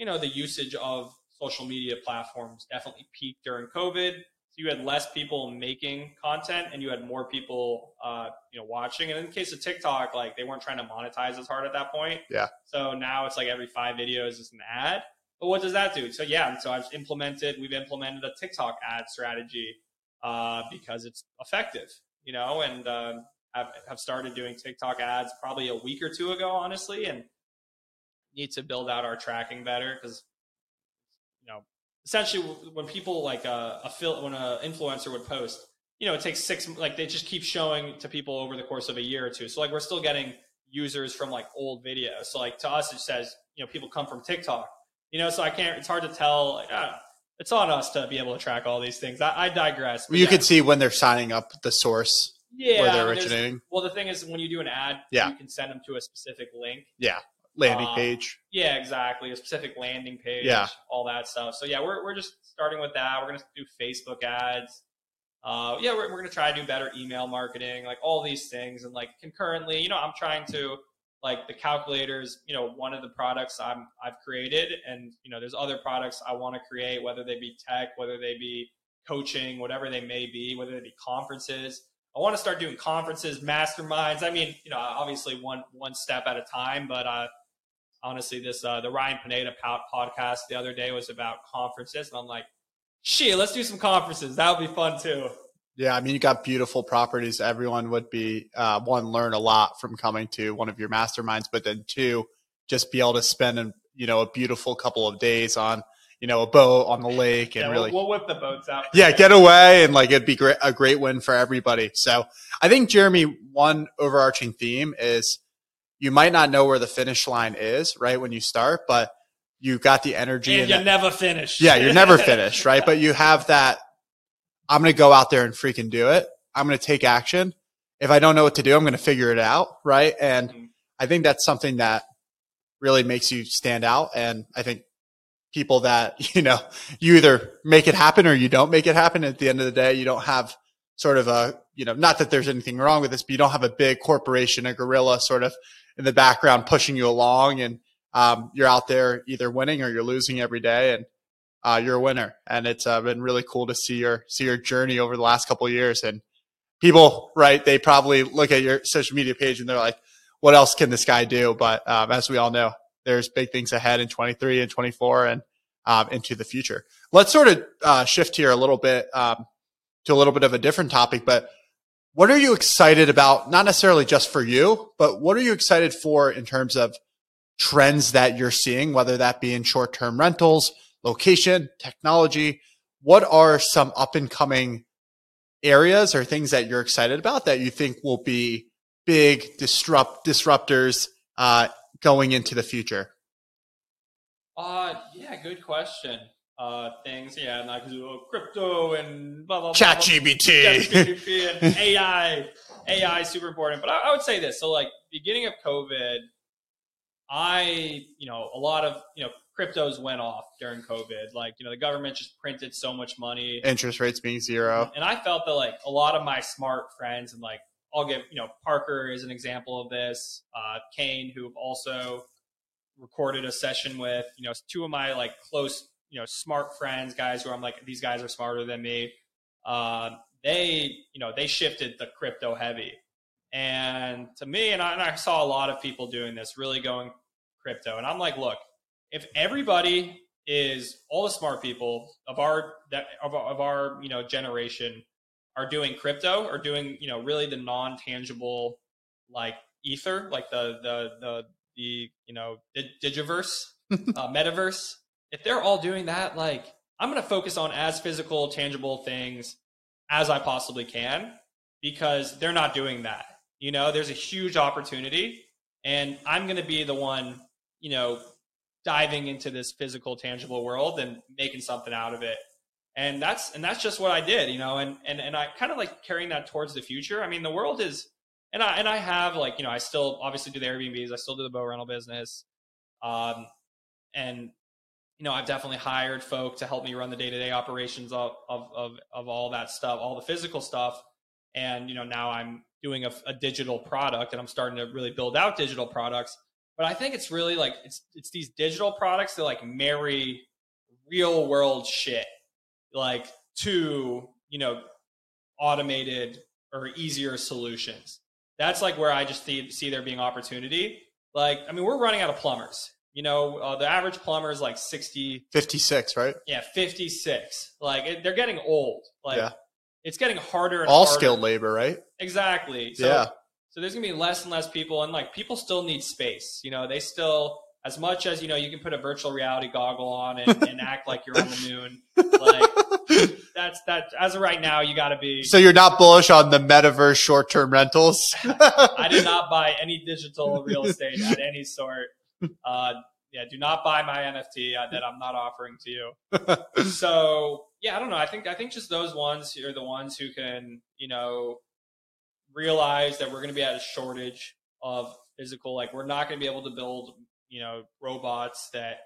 You know, the usage of social media platforms definitely peaked during COVID. So you had less people making content, and you had more people, uh, you know, watching. And in the case of TikTok, like they weren't trying to monetize as hard at that point. Yeah. So now it's like every five videos is an ad. But what does that do? So yeah, so I've implemented, we've implemented a TikTok ad strategy uh, because it's effective, you know, and um, have have started doing TikTok ads probably a week or two ago, honestly, and need to build out our tracking better because you know essentially when people like uh, a fil- when an influencer would post you know it takes six like they just keep showing to people over the course of a year or two so like we're still getting users from like old videos so like to us it says you know people come from tiktok you know so i can't it's hard to tell like, know. it's on us to be able to track all these things i, I digress but You yeah. could see when they're signing up the source yeah where they're originating. well the thing is when you do an ad Yeah. you can send them to a specific link Landing uh, page. Yeah, exactly. A specific landing page, Yeah. all that stuff. So yeah, we're we're just starting with that. We're gonna do Facebook ads. Uh, yeah, we're we're gonna try to do better email marketing, like all these things, and like concurrently, you know, I'm trying to like the calculators. You know, one of the products I'm I've created, and you know, there's other products I want to create, whether they be tech, whether they be coaching, whatever they may be, whether they be conferences. I want to start doing conferences, masterminds. I mean, you know, obviously one one step at a time, but uh, honestly, this uh, the Ryan Pineda podcast the other day was about conferences, and I'm like, shit, let's do some conferences. That would be fun too. Yeah, I mean, you got beautiful properties. Everyone would be uh, one learn a lot from coming to one of your masterminds, but then two, just be able to spend a you know a beautiful couple of days on you know a boat on the lake and yeah, really we'll, we'll whip the boats out. yeah get away and like it'd be great a great win for everybody. So I think Jeremy, one overarching theme is you might not know where the finish line is right when you start, but you got the energy and and you that- never finish. yeah, you're never finished, right? But you have that. I'm going to go out there and freaking do it. I'm going to take action. If I don't know what to do, I'm going to figure it out, right? And Mhm. I think that's something that really makes you stand out. And I think people that you know, you either make it happen or you don't make it happen. At the end of the day, you don't have sort of a you know, not that there's anything wrong with this, but you don't have a big corporation, a gorilla sort of in the background pushing you along, and um, you're out there either winning or you're losing every day, and uh, you're a winner. And it's uh, been really cool to see your see your journey over the last couple years. And people, right? They probably look at your social media page and they're like, "What else can this guy do?" But um, as we all know, there's big things ahead in 23 and 24 and um, into the future. Let's sort of uh, shift here a little bit um, to a little bit of a different topic, but. What are you excited about? Not necessarily just for you, but what are you excited for in terms of trends that you're seeing, whether that be in short term rentals, location, technology? What are some up and coming areas or things that you're excited about that you think will be big disrupt disruptors uh, going into the future? Uh, yeah, good question. Uh, things, yeah, and like uh, crypto and blah blah. blah, Chat blah. GBT. And AI, AI is super important. But I, I would say this: so like beginning of COVID, I, you know, a lot of, you know, cryptos went off during COVID. Like, you know, the government just printed so much money. Interest rates being zero. And I felt that like a lot of my smart friends and like I'll give, you know, Parker is an example of this. Uh, Kane, who also recorded a session with, you know, two of my like close, you know, smart friends, guys who I'm like, these guys are smarter than me. Uh, they, you know, they shifted the crypto heavy. And to me, and I, and I saw a lot of people doing this, really going crypto. And I'm like, look, if everybody is all the smart people of our that of, of our you know generation are doing crypto or doing you know really the non-tangible like ether like the the the the you know digiverse uh, metaverse if they're all doing that like i'm going to focus on as physical tangible things as i possibly can because they're not doing that. You know there's a huge opportunity and i'm going to be the one you know diving into this physical tangible world and making something out of it. And that's and that's just what i did you know and and, and i kind of like carrying that towards the future. I mean the world is and i and i have like you know i still obviously do the airbnbs i still do the boat rental business um and you know i've definitely hired folk to help me run the day-to-day operations of of of, of all that stuff all the physical stuff and you know now i'm doing a, a digital product and i'm starting to really build out digital products but I think it's really like it's it's these digital products that like marry real world shit like to you know automated or easier solutions. That's like where I just see, see there being opportunity. Like I mean, we're running out of plumbers. You know, uh, the average plumber is like 60, 56, right? Yeah, 56. Like it, they're getting old. Like yeah. it's getting harder and all harder. skilled labor, right? Exactly. So, yeah. So there's gonna be less and less people, and like people still need space. You know, they still as much as you know you can put a virtual reality goggle on and, and act like you're on the moon. Like that's that. As of right now, you got to be. So you're not bullish on the metaverse short-term rentals. I did not buy any digital real estate at any sort. Uh, yeah, do not buy my NFT uh, that I'm not offering to you. so yeah, I don't know. I think I think just those ones are the ones who can you know realize that we're going to be at a shortage of physical. Like we're not going to be able to build, you know, robots that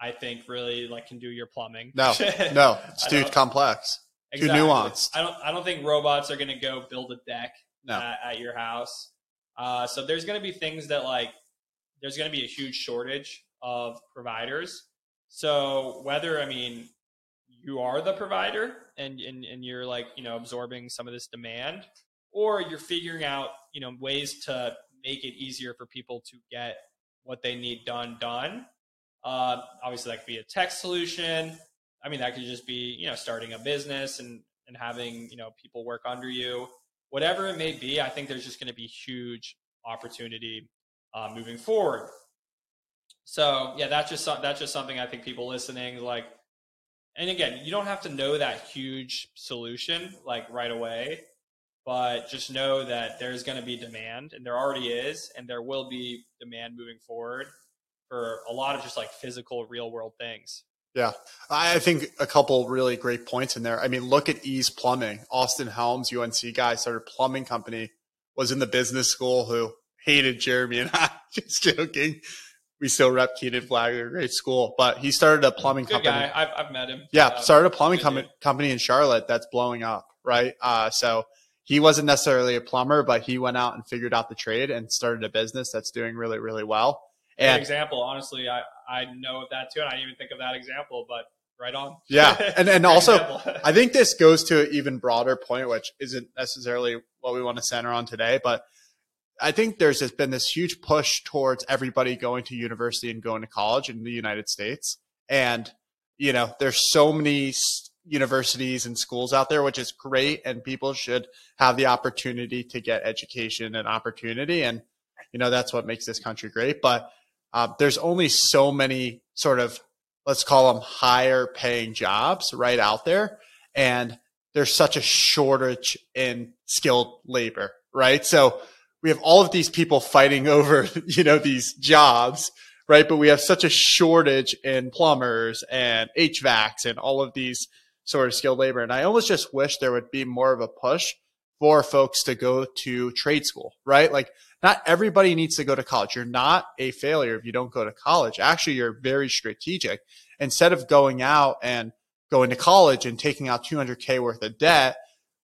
I think really like can do your plumbing. No, no, it's too complex, exactly. too nuanced. I don't. I don't think robots are going to go build a deck no. at, at your house. Uh, so there's going to be things that like there's going to be a huge shortage of providers. So whether I mean you are the provider and, and and you're like you know absorbing some of this demand or you're figuring out you know ways to make it easier for people to get what they need done done uh, obviously that could be a tech solution i mean that could just be you know starting a business and and having you know people work under you whatever it may be i think there's just going to be huge opportunity uh, moving forward. So yeah that's just that's just something i think people listening like and again you don't have to know that huge solution like right away but just know that there's going to be demand and there already is and there will be demand moving forward for a lot of just like physical real world things. Yeah. I think a couple really great points in there. I mean look at ease plumbing. Austin helms unc guy started plumbing company was in the business school who hated jeremy and i just joking we still rep Kenan Flagler, great school, but he started a plumbing Good company. Guy. I've, I've met him. Yeah, uh, started a plumbing com- company in Charlotte that's blowing up, right? Uh, so he wasn't necessarily a plumber, but he went out and figured out the trade and started a business that's doing really, really well. And Good example, honestly, I, I know of that too, and I didn't even think of that example, but right on. Yeah, and and also, I think this goes to an even broader point, which isn't necessarily what we want to center on today, but I think there's just been this huge push towards everybody going to university and going to college in the United States, and you know, there's so many universities and schools out there, which is great. And people should have the opportunity to get education and opportunity. And, you know, that's what makes this country great. But uh, there's only so many sort of, let's call them higher paying jobs right out there. And there's such a shortage in skilled labor, right? So we have all of these people fighting over, you know, these jobs right? But we have such a shortage in plumbers and HVACs and all of these sort of skilled labor. And I almost just wish there would be more of a push for folks to go to trade school, right? Like not everybody needs to go to college. You're not a failure if you don't go to college. Actually, you're very strategic. Instead of going out and going to college and taking out 200K worth of debt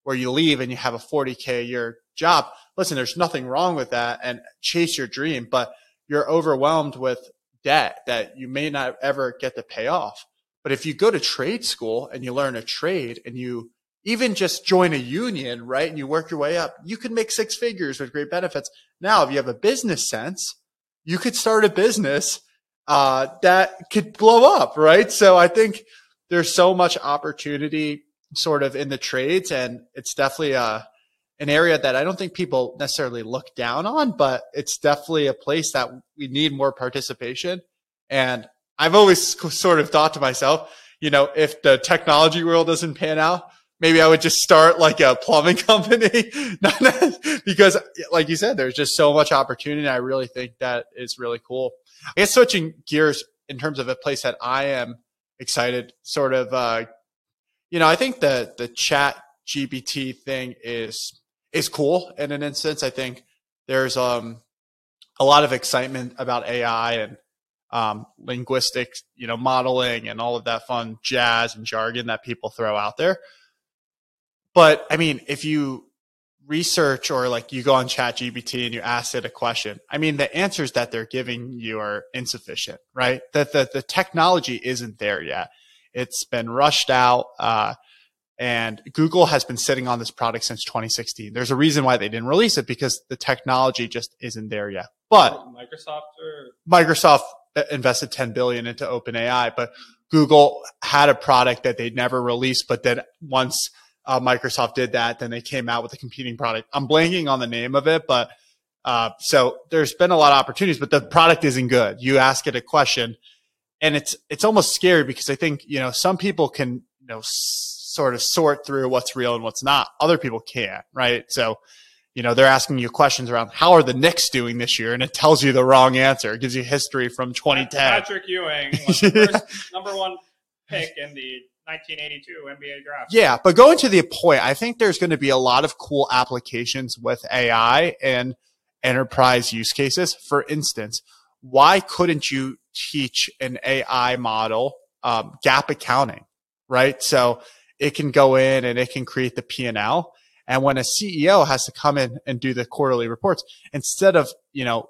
where you leave and you have a 40K a year job. Listen, there's nothing wrong with that and chase your dream, but you're overwhelmed with debt that you may not ever get to pay off. But if you go to trade school and you learn a trade and you even just join a union, right? And you work your way up, you can make six figures with great benefits. Now, if you have a business sense, you could start a business uh, that could blow up, right? So I think there's so much opportunity sort of in the trades, and it's definitely a an area that I don't think people necessarily look down on, but it's definitely a place that we need more participation. And I've always sort of thought to myself, you know, if the technology world doesn't pan out, maybe I would just start like a plumbing company because like you said, there's just so much opportunity. I really think that is really cool. I guess switching gears in terms of a place that I am excited, sort of, uh, you know, I think the, the chat GPT thing is, is cool in an instance. I think there's, um, a lot of excitement about AI and, um, linguistics, you know, modeling and all of that fun jazz and jargon that people throw out there. But I mean, if you research or like you go on chat gpt and you ask it a question i mean the answers that they're giving you are insufficient right that the, the technology isn't there yet it's been rushed out uh, and google has been sitting on this product since 2016 there's a reason why they didn't release it because the technology just isn't there yet but microsoft or microsoft invested 10 billion into openai but google had a product that they'd never released but then once uh, Microsoft did that. Then they came out with a competing product. I'm blanking on the name of it, but uh, so there's been a lot of opportunities, but the product isn't good. You ask it a question, and it's it's almost scary because I think you know some people can you know s- sort of sort through what's real and what's not. Other people can't, right? So you know they're asking you questions around how are the Knicks doing this year, and it tells you the wrong answer. It gives you history from 2010. Patrick Ewing was the first number one pick in the 1982 NBA draft. Yeah, but going to the point, I think there's going to be a lot of cool applications with AI and enterprise use cases. For instance, why couldn't you teach an AI model um, GAAP accounting, right? So it can go in and it can create the P and when a CEO has to come in and do the quarterly reports, instead of you know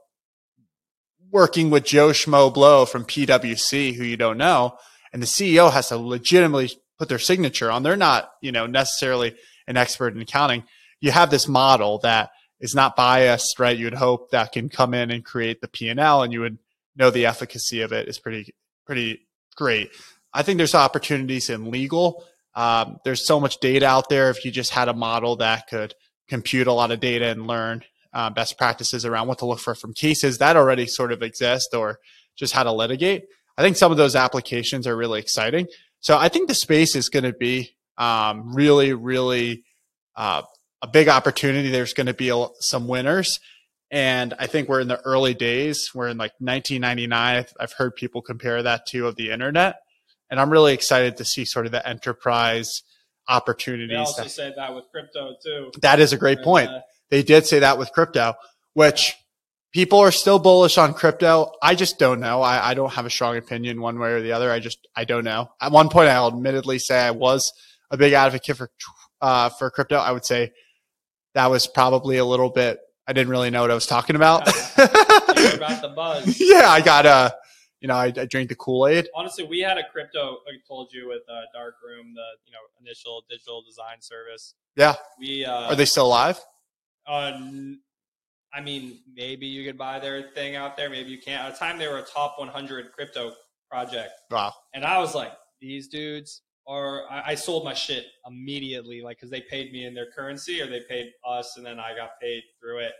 working with Joe Schmo Blow from PwC, who you don't know, and the CEO has to legitimately put their signature on. They're not, you know, necessarily an expert in accounting. You have this model that is not biased, right? You would hope that can come in and create the P and L, and you would know the efficacy of it is pretty, pretty great. I think there's opportunities in legal. Um, there's so much data out there. If you just had a model that could compute a lot of data and learn uh, best practices around what to look for from cases that already sort of exist, or just how to litigate. I think some of those applications are really exciting. So I think the space is going to be um, really, really uh, a big opportunity. There's going to be a, some winners. And I think we're in the early days. We're in like 1999. I've heard people compare that to of the internet. And I'm really excited to see sort of the enterprise opportunities. They also that, said that with crypto too. That is a great and, point. Uh, they did say that with crypto, which people are still bullish on crypto. I just don't know. I, I, don't have a strong opinion one way or the other. I just I don't know. At one point, I'll admittedly say I was a big advocate for uh, for crypto. I would say that was probably a little bit. I didn't really know what I was talking about. about the buzz. Yeah, I got a. Uh, you know, I, I drank the Kool Aid. Honestly, we had a crypto. I told you with uh, Dark Room, the you know initial digital design service. Yeah. We uh, are they still alive? Uh, I mean, maybe you could buy their thing out there. Maybe you can't. At the time, they were a top 100 crypto project. Wow. And I was like, these dudes are. I, I sold my shit immediately, like because they paid me in their currency or they paid us, and then I got paid through it.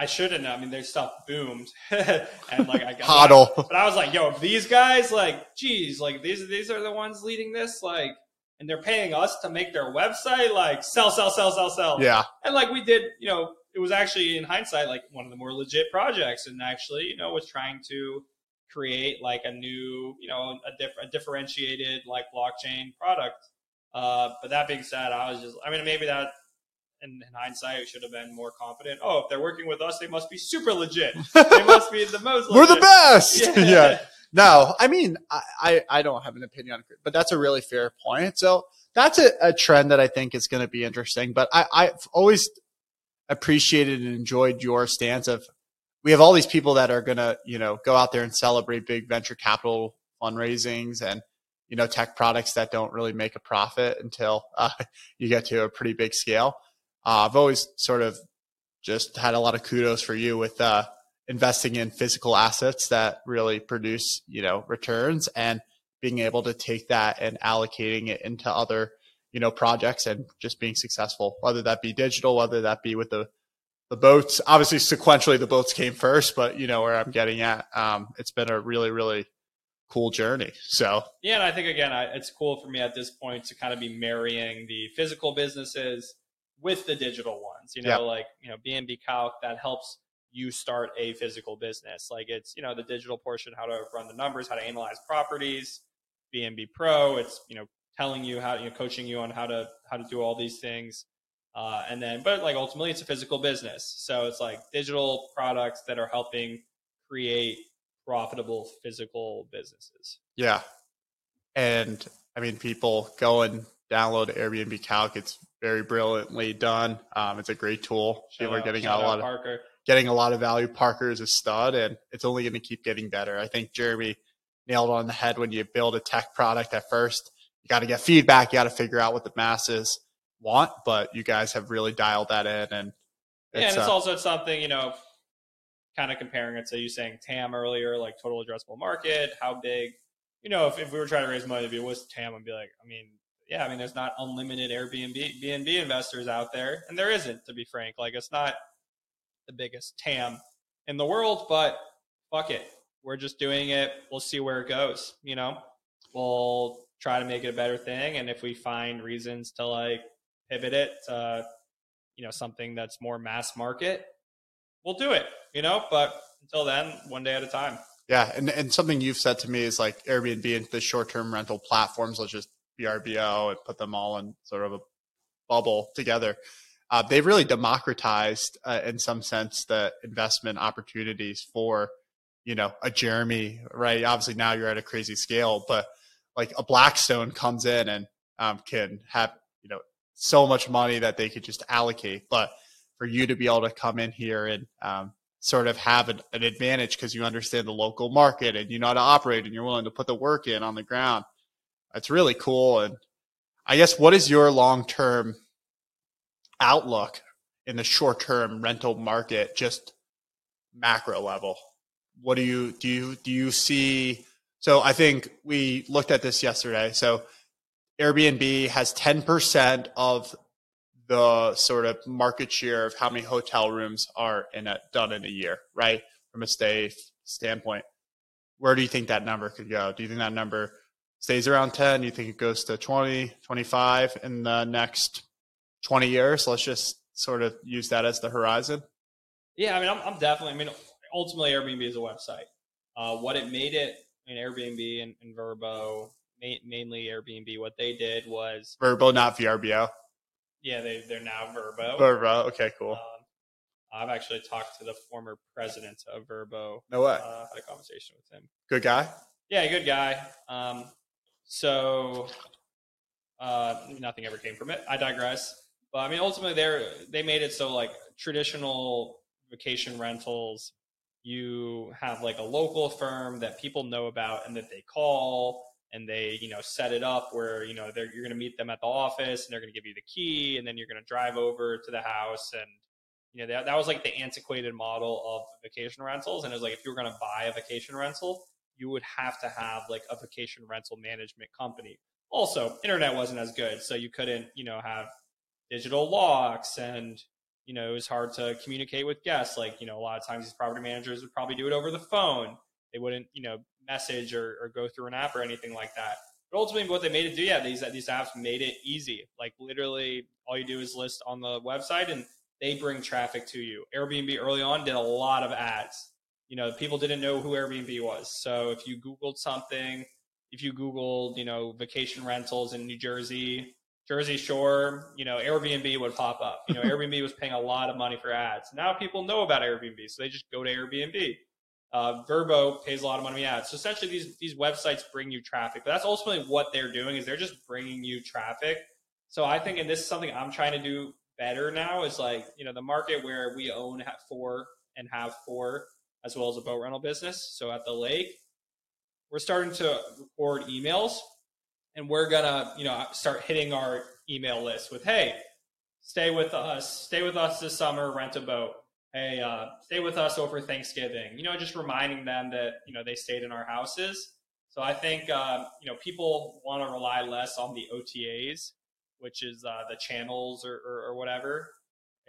I shouldn't. I mean, their stuff boomed, and like I got hodl. But I was like, yo, these guys, like, geez, like these these are the ones leading this, like, and they're paying us to make their website, like, sell, sell, sell, sell, sell. Yeah. And like we did, you know, it was actually in hindsight like one of the more legit projects and actually you know was trying to create like a new you know a, diff- a differentiated like blockchain product uh, but that being said i was just i mean maybe that in, in hindsight, we should have been more confident. Oh, if they're working with us, they must be super legit. they must be the most. We're the best. Yeah. yeah. No, I mean, I, I, I don't have an opinion on it, but that's a really fair point. So that's a, a trend that I think is going to be interesting. But I, I've always appreciated and enjoyed your stance of we have all these people that are going to, you know, go out there and celebrate big venture capital fundraisings and, you know, tech products that don't really make a profit until uh, you get to a pretty big scale. Uh, I've always sort of just had a lot of kudos for you with uh, investing in physical assets that really produce, you know, returns and being able to take that and allocating it into other, you know, projects and just being successful, whether that be digital, whether that be with the the boats. Obviously, sequentially, the boats came first, but you know where I'm getting at. Um, it's been a really, really cool journey. So Yeah, and I think again, I, it's cool for me at this point to kind of be marrying the physical businesses with the digital ones. You know, Yeah. like you know, BNB Calc that helps you start a physical business. Like it's you know the digital portion, how to run the numbers, how to analyze properties. BNB Pro, it's you know telling you how you know coaching you on how to how to do all these things. Uh, and then, but like ultimately, it's a physical business, so it's like digital products that are helping create profitable physical businesses. yeah, and I mean, people go and download Airbnb Calc. It's very brilliantly done. Um, it's a great tool. People are Shout out- getting a lot of Parker. getting a lot of value. Parker is a stud, and it's only going to keep getting better. I think Jeremy nailed on the head when you build a tech product at first. You got to get feedback. You got to figure out what the masses want, but you guys have really dialed that in. And yeah, and it's uh, also something you know, kind of comparing it to you saying TAM earlier, like total addressable market, how big. You know, if, if we were trying to raise money to be what's TAM, I'd be like, I mean, yeah, I mean, there's not unlimited Airbnb BNB investors out there, and there isn't, to be frank. Like, it's not the biggest TAM in the world, but fuck it, we're just doing it. We'll see where it goes. You know, we'll try to make it a better thing, and if we find reasons to like pivot it to you know something that's more mass market, we'll do it. You know, but until then, one day at a time. Yeah, and, and something you've said to me is like Airbnb and the short term rental platforms, let's just VRBO and put them all in sort of a bubble together. Uh, they've really democratized, uh, in some sense, the investment opportunities for, you know, a Jeremy, right? Obviously now you're at a crazy scale, but like a Blackstone comes in and um, can have, you know, so much money that they could just allocate. But for you to be able to come in here and um, sort of have an, an advantage because you understand the local market and you know how to operate and you're willing to put the work in on the ground. It's really cool. And I guess what is your long term outlook in the short term rental market, just macro level? What do you do you do you see? So I think we looked at this yesterday. So Airbnb has 10% of the sort of market share of how many hotel rooms are in a, done in a year, right? From a stay standpoint. Where do you think that number could go? Do you think that number stays around 10? You think it goes to 20, 25 in the next 20 years? Let's just sort of use that as the horizon. Yeah, I mean, I'm, I'm definitely. I mean, ultimately, Airbnb is a website. Uh, what it made it in Airbnb and, and Verbo, ma- mainly Airbnb, what they did was, Verbo, not VRBO. yeah, they they're now Verbo. Verbo. Okay, cool. Um, I've actually talked to the former president of Verbo. No way. Uh, had a conversation with him. Good guy. Yeah, good guy. Um, so uh, nothing ever came from it. I digress. But I mean, ultimately, they they made it so like traditional vacation rentals, you have like a local firm that people know about and that they call and they you know set it up where you know you're going to meet them at the office and they're going to give you the key and then you're going to drive over to the house and you know that, that was like the antiquated model of vacation rentals and it was like if you were going to buy a vacation rental you would have to have like a vacation rental management company. Also internet wasn't as good so you couldn't you know have digital locks and you know it was hard to communicate with guests. Like you know a lot of times these property managers would probably do it over the phone. They wouldn't you know message or, or go through an app or anything like that. But ultimately what they made it do yeah these these apps made it easy. Like literally all you do is list on the website and they bring traffic to you. Airbnb early on did a lot of ads you know people didn't know who airbnb was so if you googled something if you googled you know vacation rentals in new jersey Jersey Shore, you know, Airbnb would pop up. You know, Airbnb was paying a lot of money for ads. Now people know about Airbnb, so they just go to Airbnb. Uh, Vrbo pays a lot of money on ads. So essentially, these these websites bring you traffic, but that's ultimately what they're doing is they're just bringing you traffic. So I think, and this is something I'm trying to do better now, is like you know the market where we own four and have four as well as a boat rental business. So at the lake, we're starting to record emails and we're gonna you know start hitting our email list with hey stay with us stay with us this summer rent a boat. Hey uh, stay with us over thanksgiving. You know just reminding them that you know they stayed in our houses. So i think uh, you know people want to rely less on the otas which is uh, the channels or, or, or, whatever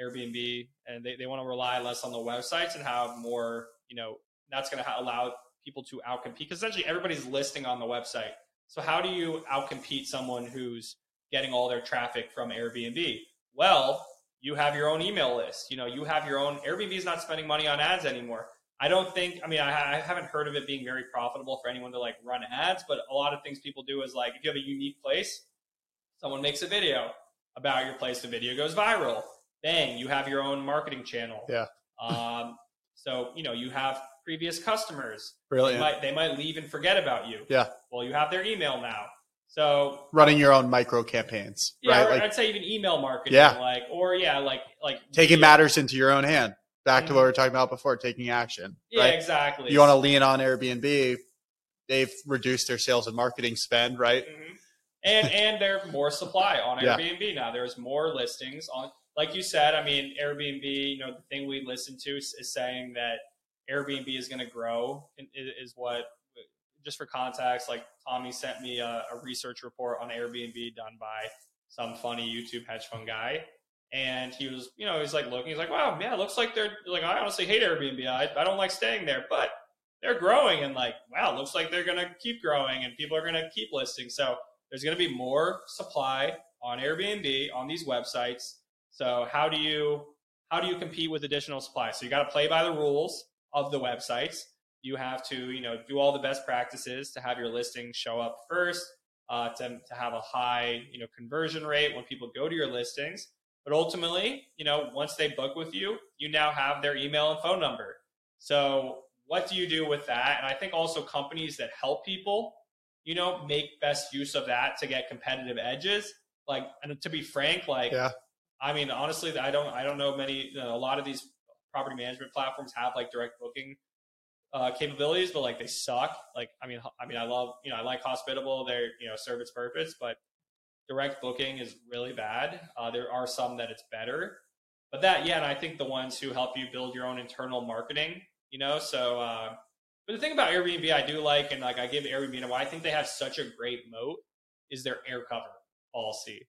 airbnb and they, they want to rely less on the websites and have more you know that's going to allow people to outcompete because essentially everybody's listing on the website so how do you outcompete someone who's getting all their traffic from Airbnb? Well, you have your own email list. You know, you have your own Airbnb is not spending money on ads anymore. I don't think, I mean, I, I, haven't heard of it being very profitable for anyone to like run ads, but a lot of things people do is like, if you have a unique place, someone makes a video about your place, the video goes viral. Bang, you have your own marketing channel. Yeah. Um, so, you know, you have previous customers. Brilliant. They might, they might leave and forget about you. Yeah. Well, you have their email now. So running your own micro campaigns, yeah, right? Like, I'd say even email marketing. Yeah. Like, or yeah, like, like taking video. matters into your own hand. Back mm-hmm. to what we were talking about before, taking action. Yeah, right? exactly. You want to lean on Airbnb. They've reduced their sales and marketing spend, right? Mm-hmm. And and there's more supply on Airbnb yeah. now. There's more listings on. Like you said, I mean, Airbnb. You know, the thing we listen to is, is saying that Airbnb is going to grow is what just for context like tommy sent me a, a, research report on airbnb done by some funny youtube hedge fund guy and he was you know he's like looking he's like wow yeah looks like they're like i honestly hate airbnb I, I don't like staying there but they're growing and like wow looks like they're going to keep growing and people are going to keep listing so there's going to be more supply on airbnb on these websites so how do you how do you compete with additional supply so you got to play by the rules of the websites. You have to, you know, do all the best practices to have your listing show up first, uh, to, to have a high, you know, conversion rate when people go to your listings. But ultimately, you know, once they book with you, you now have their email and phone number. So what do you do with that? And I think also companies that help people, you know, make best use of that to get competitive edges. Like, and to be frank, like, yeah. I mean, honestly, I don't, I don't know many, you know, a lot of these property management platforms have like direct booking uh, capabilities, but like they suck. Like, I mean, I mean, I love, you know, I like Hospitable. They, you know, serve its purpose, but direct booking is really bad. Uh, there are some that it's better, but that, yeah, and I think the ones who help you build your own internal marketing, you know, so. Uh, but the thing about Airbnb I do like, and like I give Airbnb, and why I think they have such a great moat is their air cover policy,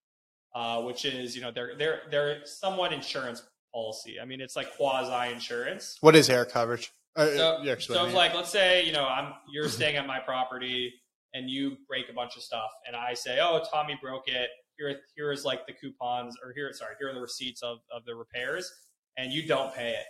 uh, which is you know they're they're they're somewhat insurance policy. I mean, it's like quasi insurance. What is air coverage? Uh, so, so like, let's say you know I'm you're staying at my property and you break a bunch of stuff, and I say, oh, Tommy broke it. Here, here is like the coupons, or here, sorry, here are the receipts of of the repairs, and you don't pay it.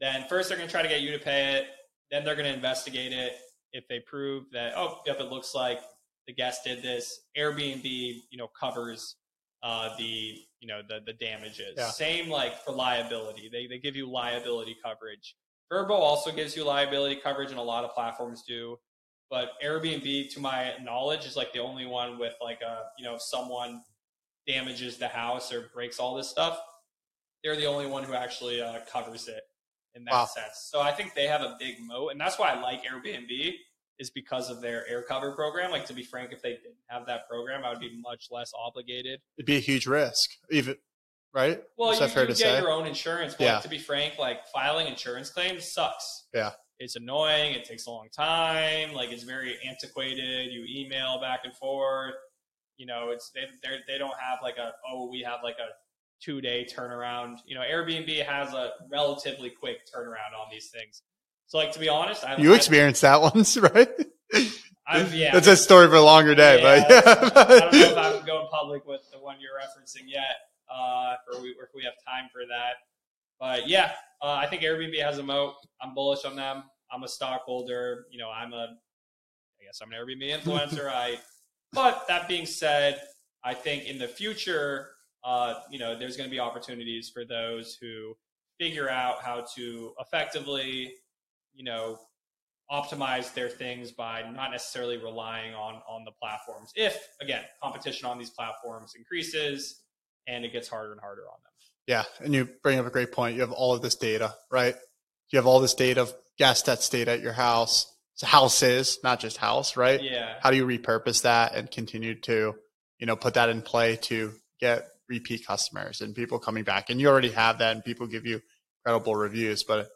Then first they're going to try to get you to pay it. Then they're going to investigate it. If they prove that, oh, yep, it looks like the guest did this, Airbnb, you know, covers uh, the you know the the damages. Yeah. Same like for liability, they they give you liability coverage. Verbo also gives you liability coverage, and a lot of platforms do. But Airbnb, to my knowledge, is like the only one with like a you know if someone damages the house or breaks all this stuff, they're the only one who actually uh, covers it in that wow. sense. So I think they have a big moat, and that's why I like Airbnb is because of their air cover program. Like to be frank, if they didn't have that program, I would be much less obligated. It'd be a huge risk, even right? Well, Is you, you get say? your own insurance. But yeah. Like, to be frank, like filing insurance claims sucks. Yeah. It's annoying. It takes a long time. Like it's very antiquated. You email back and forth. You know, it's they they don't have like a oh we have like a two day turnaround. You know, Airbnb has a relatively quick turnaround on these things. So, like to be honest, I, you I, experienced that once, right? I've, yeah, that's a story for a longer day, yeah, but yeah. I don't know if I'm going public with the one you're referencing yet, uh, or, we, or if we have time for that. But yeah, uh, I think Airbnb has a moat. I'm bullish on them. I'm a stockholder. You know, I'm a, I guess I'm an Airbnb influencer. I, but that being said, I think in the future, uh, you know, there's going to be opportunities for those who figure out how to effectively, you know, optimize their things by not necessarily relying on on the platforms. If again, competition on these platforms increases and it gets harder and harder on them. Yeah, and you bring up a great point. You have all of this data, right? You have all this data of guests that stayed at your house, so houses, not just house, right? Yeah. How do you repurpose that and continue to, you know, put that in play to get repeat customers and people coming back? And you already have that, and people give you credible reviews, but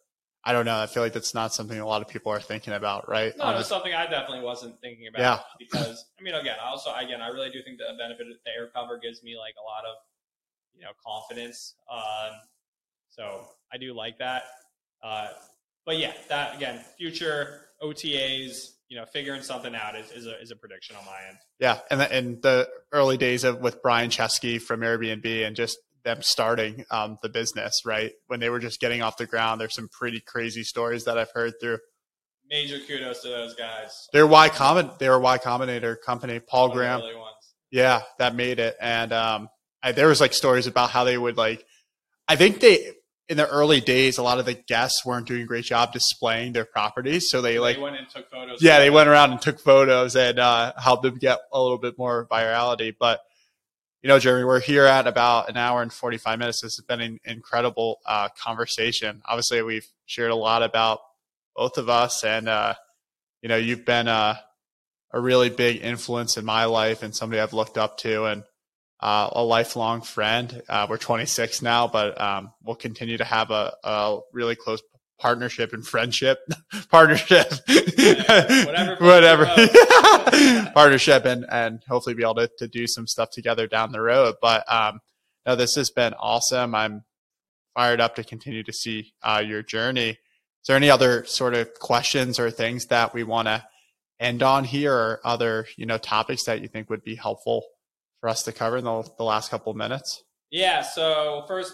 I don't know. I feel like that's not something a lot of people are thinking about, right? No, it's something I definitely wasn't thinking about. Yeah. Because I mean, again, I also again, I really do think the benefit of the air cover gives me like a lot of, you know, confidence. Um, so I do like that. Uh, but yeah, that again, future OTAs, you know, figuring something out is, is a is a prediction on my end. Yeah, and the, in the early days of with Brian Chesky from Airbnb and just them starting um, the business, right? When they were just getting off the ground, there's some pretty crazy stories that I've heard through. Major kudos to those guys. They're Y Combin, they were Y Combinator company, Paul One Graham. Yeah, that made it. And um, I, there was like stories about how they would like. I think they in the early days, a lot of the guests weren't doing a great job displaying their properties, so they like they went and took photos. yeah, they went around and took photos and uh, helped them get a little bit more virality. But you know, Jeremy, we're here at about an hour and forty five minutes. This has been an incredible uh, conversation. Obviously, we've shared a lot about both of us, and uh, you know, you've been a, a really big influence in my life and somebody I've looked up to, and uh, a lifelong friend. Uh, we're 26 now, but um, we'll continue to have a, a really close partnership and friendship. Partnership. Whatever whatever. partnership and and hopefully be able to, to do some stuff together down the road. But um no this has been awesome. I'm fired up to continue to see uh, your journey. Is there any other sort of questions or things that we want to end on here or other you know topics that you think would be helpful for us to cover in the, the last couple of minutes? Yeah. So first,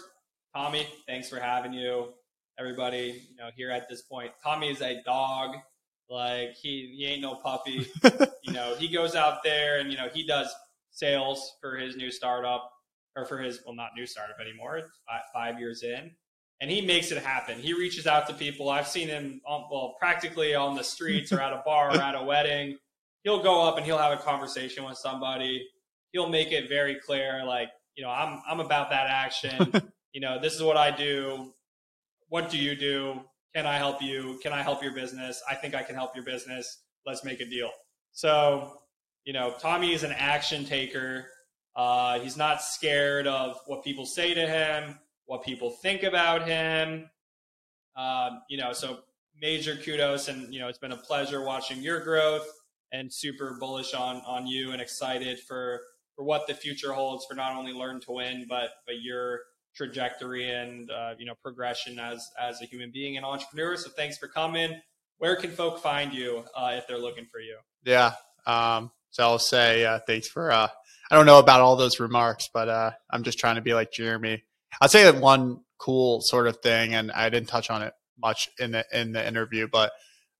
Tommy, thanks for having you. Everybody, you know, here at this point, Tommy is a dog. Like he, he ain't no puppy. you know, he goes out there and you know he does sales for his new startup or for his well, not new startup anymore. Five, five years in, and he makes it happen. He reaches out to people. I've seen him, on, well, practically on the streets or at a bar or at a wedding. He'll go up and he'll have a conversation with somebody. He'll make it very clear, like you know, I'm I'm about that action. you know, this is what I do. What do you do? Can I help you? Can I help your business? I think I can help your business. Let's make a deal. So, you know, Tommy is an action taker. Uh, he's not scared of what people say to him, what people think about him. Um, you know, so major kudos, and you know, it's been a pleasure watching your growth, and super bullish on on you, and excited for for what the future holds for not only Learn to Win, but but your trajectory and uh, you know progression as as a human being and entrepreneur. So thanks for coming. Where can folk find you uh, if they're looking for you? Yeah. Um, so I'll say uh, thanks for. Uh, I don't know about all those remarks, but uh, I'm just trying to be like Jeremy. I'll say that one cool sort of thing, and I didn't touch on it much in the in the interview, but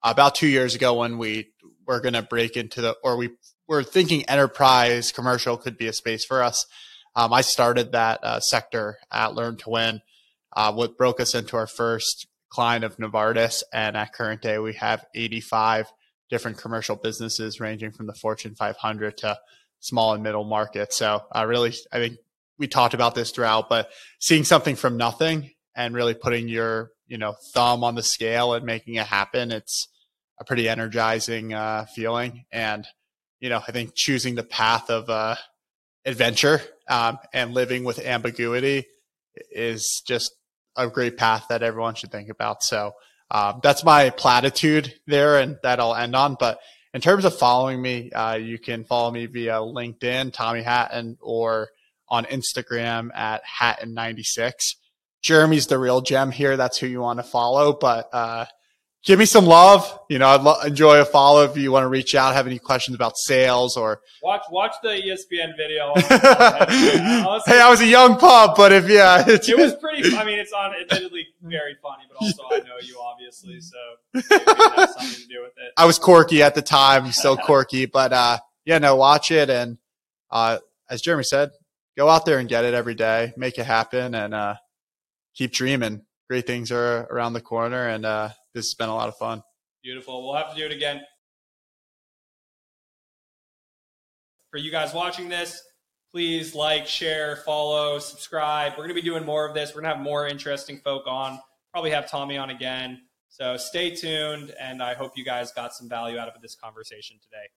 about two years ago when we were going to break into the or we were thinking enterprise commercial could be a space for us. Um, I started that uh, sector at Learn to Win. Uh, what broke us into our first client of Novartis, and at current day we have 85 different commercial businesses ranging from the Fortune 500 to small and middle market. So I really, I think we talked about this throughout, but seeing something from nothing and really putting your, you know, thumb on the scale and making it happen, it's a pretty energizing uh, feeling. And, you know, I think choosing the path of uh, adventure um, and living with ambiguity is just a great path that everyone should think about. So um, that's my platitude there, and that I'll end on. But in terms of following me, uh, you can follow me via LinkedIn, Tommy Hatton, or on Instagram at Hatton96. Jeremy's the real gem here. That's who you want to follow. But uh, give me some love. You know, I'd lo- enjoy a follow if you want to reach out, have any questions about sales or. Watch watch the ESPN video. hey, I was a young pup, but if yeah, it was pretty. I mean, it's on admittedly very funny, but also I know you obviously, so something to do with it. I was quirky at the time, still quirky, but uh, yeah, no, watch it and uh, as Jeremy said, go out there and get it every day, make it happen, and uh, keep dreaming. Great things are around the corner, and uh, this has been a lot of fun. Beautiful. We'll have to do it again. For you guys watching this, please like, share, follow, subscribe. We're going to be doing more of this. We're going to have more interesting folk on. Probably have Tommy on again. So stay tuned, and I hope you guys got some value out of this conversation today.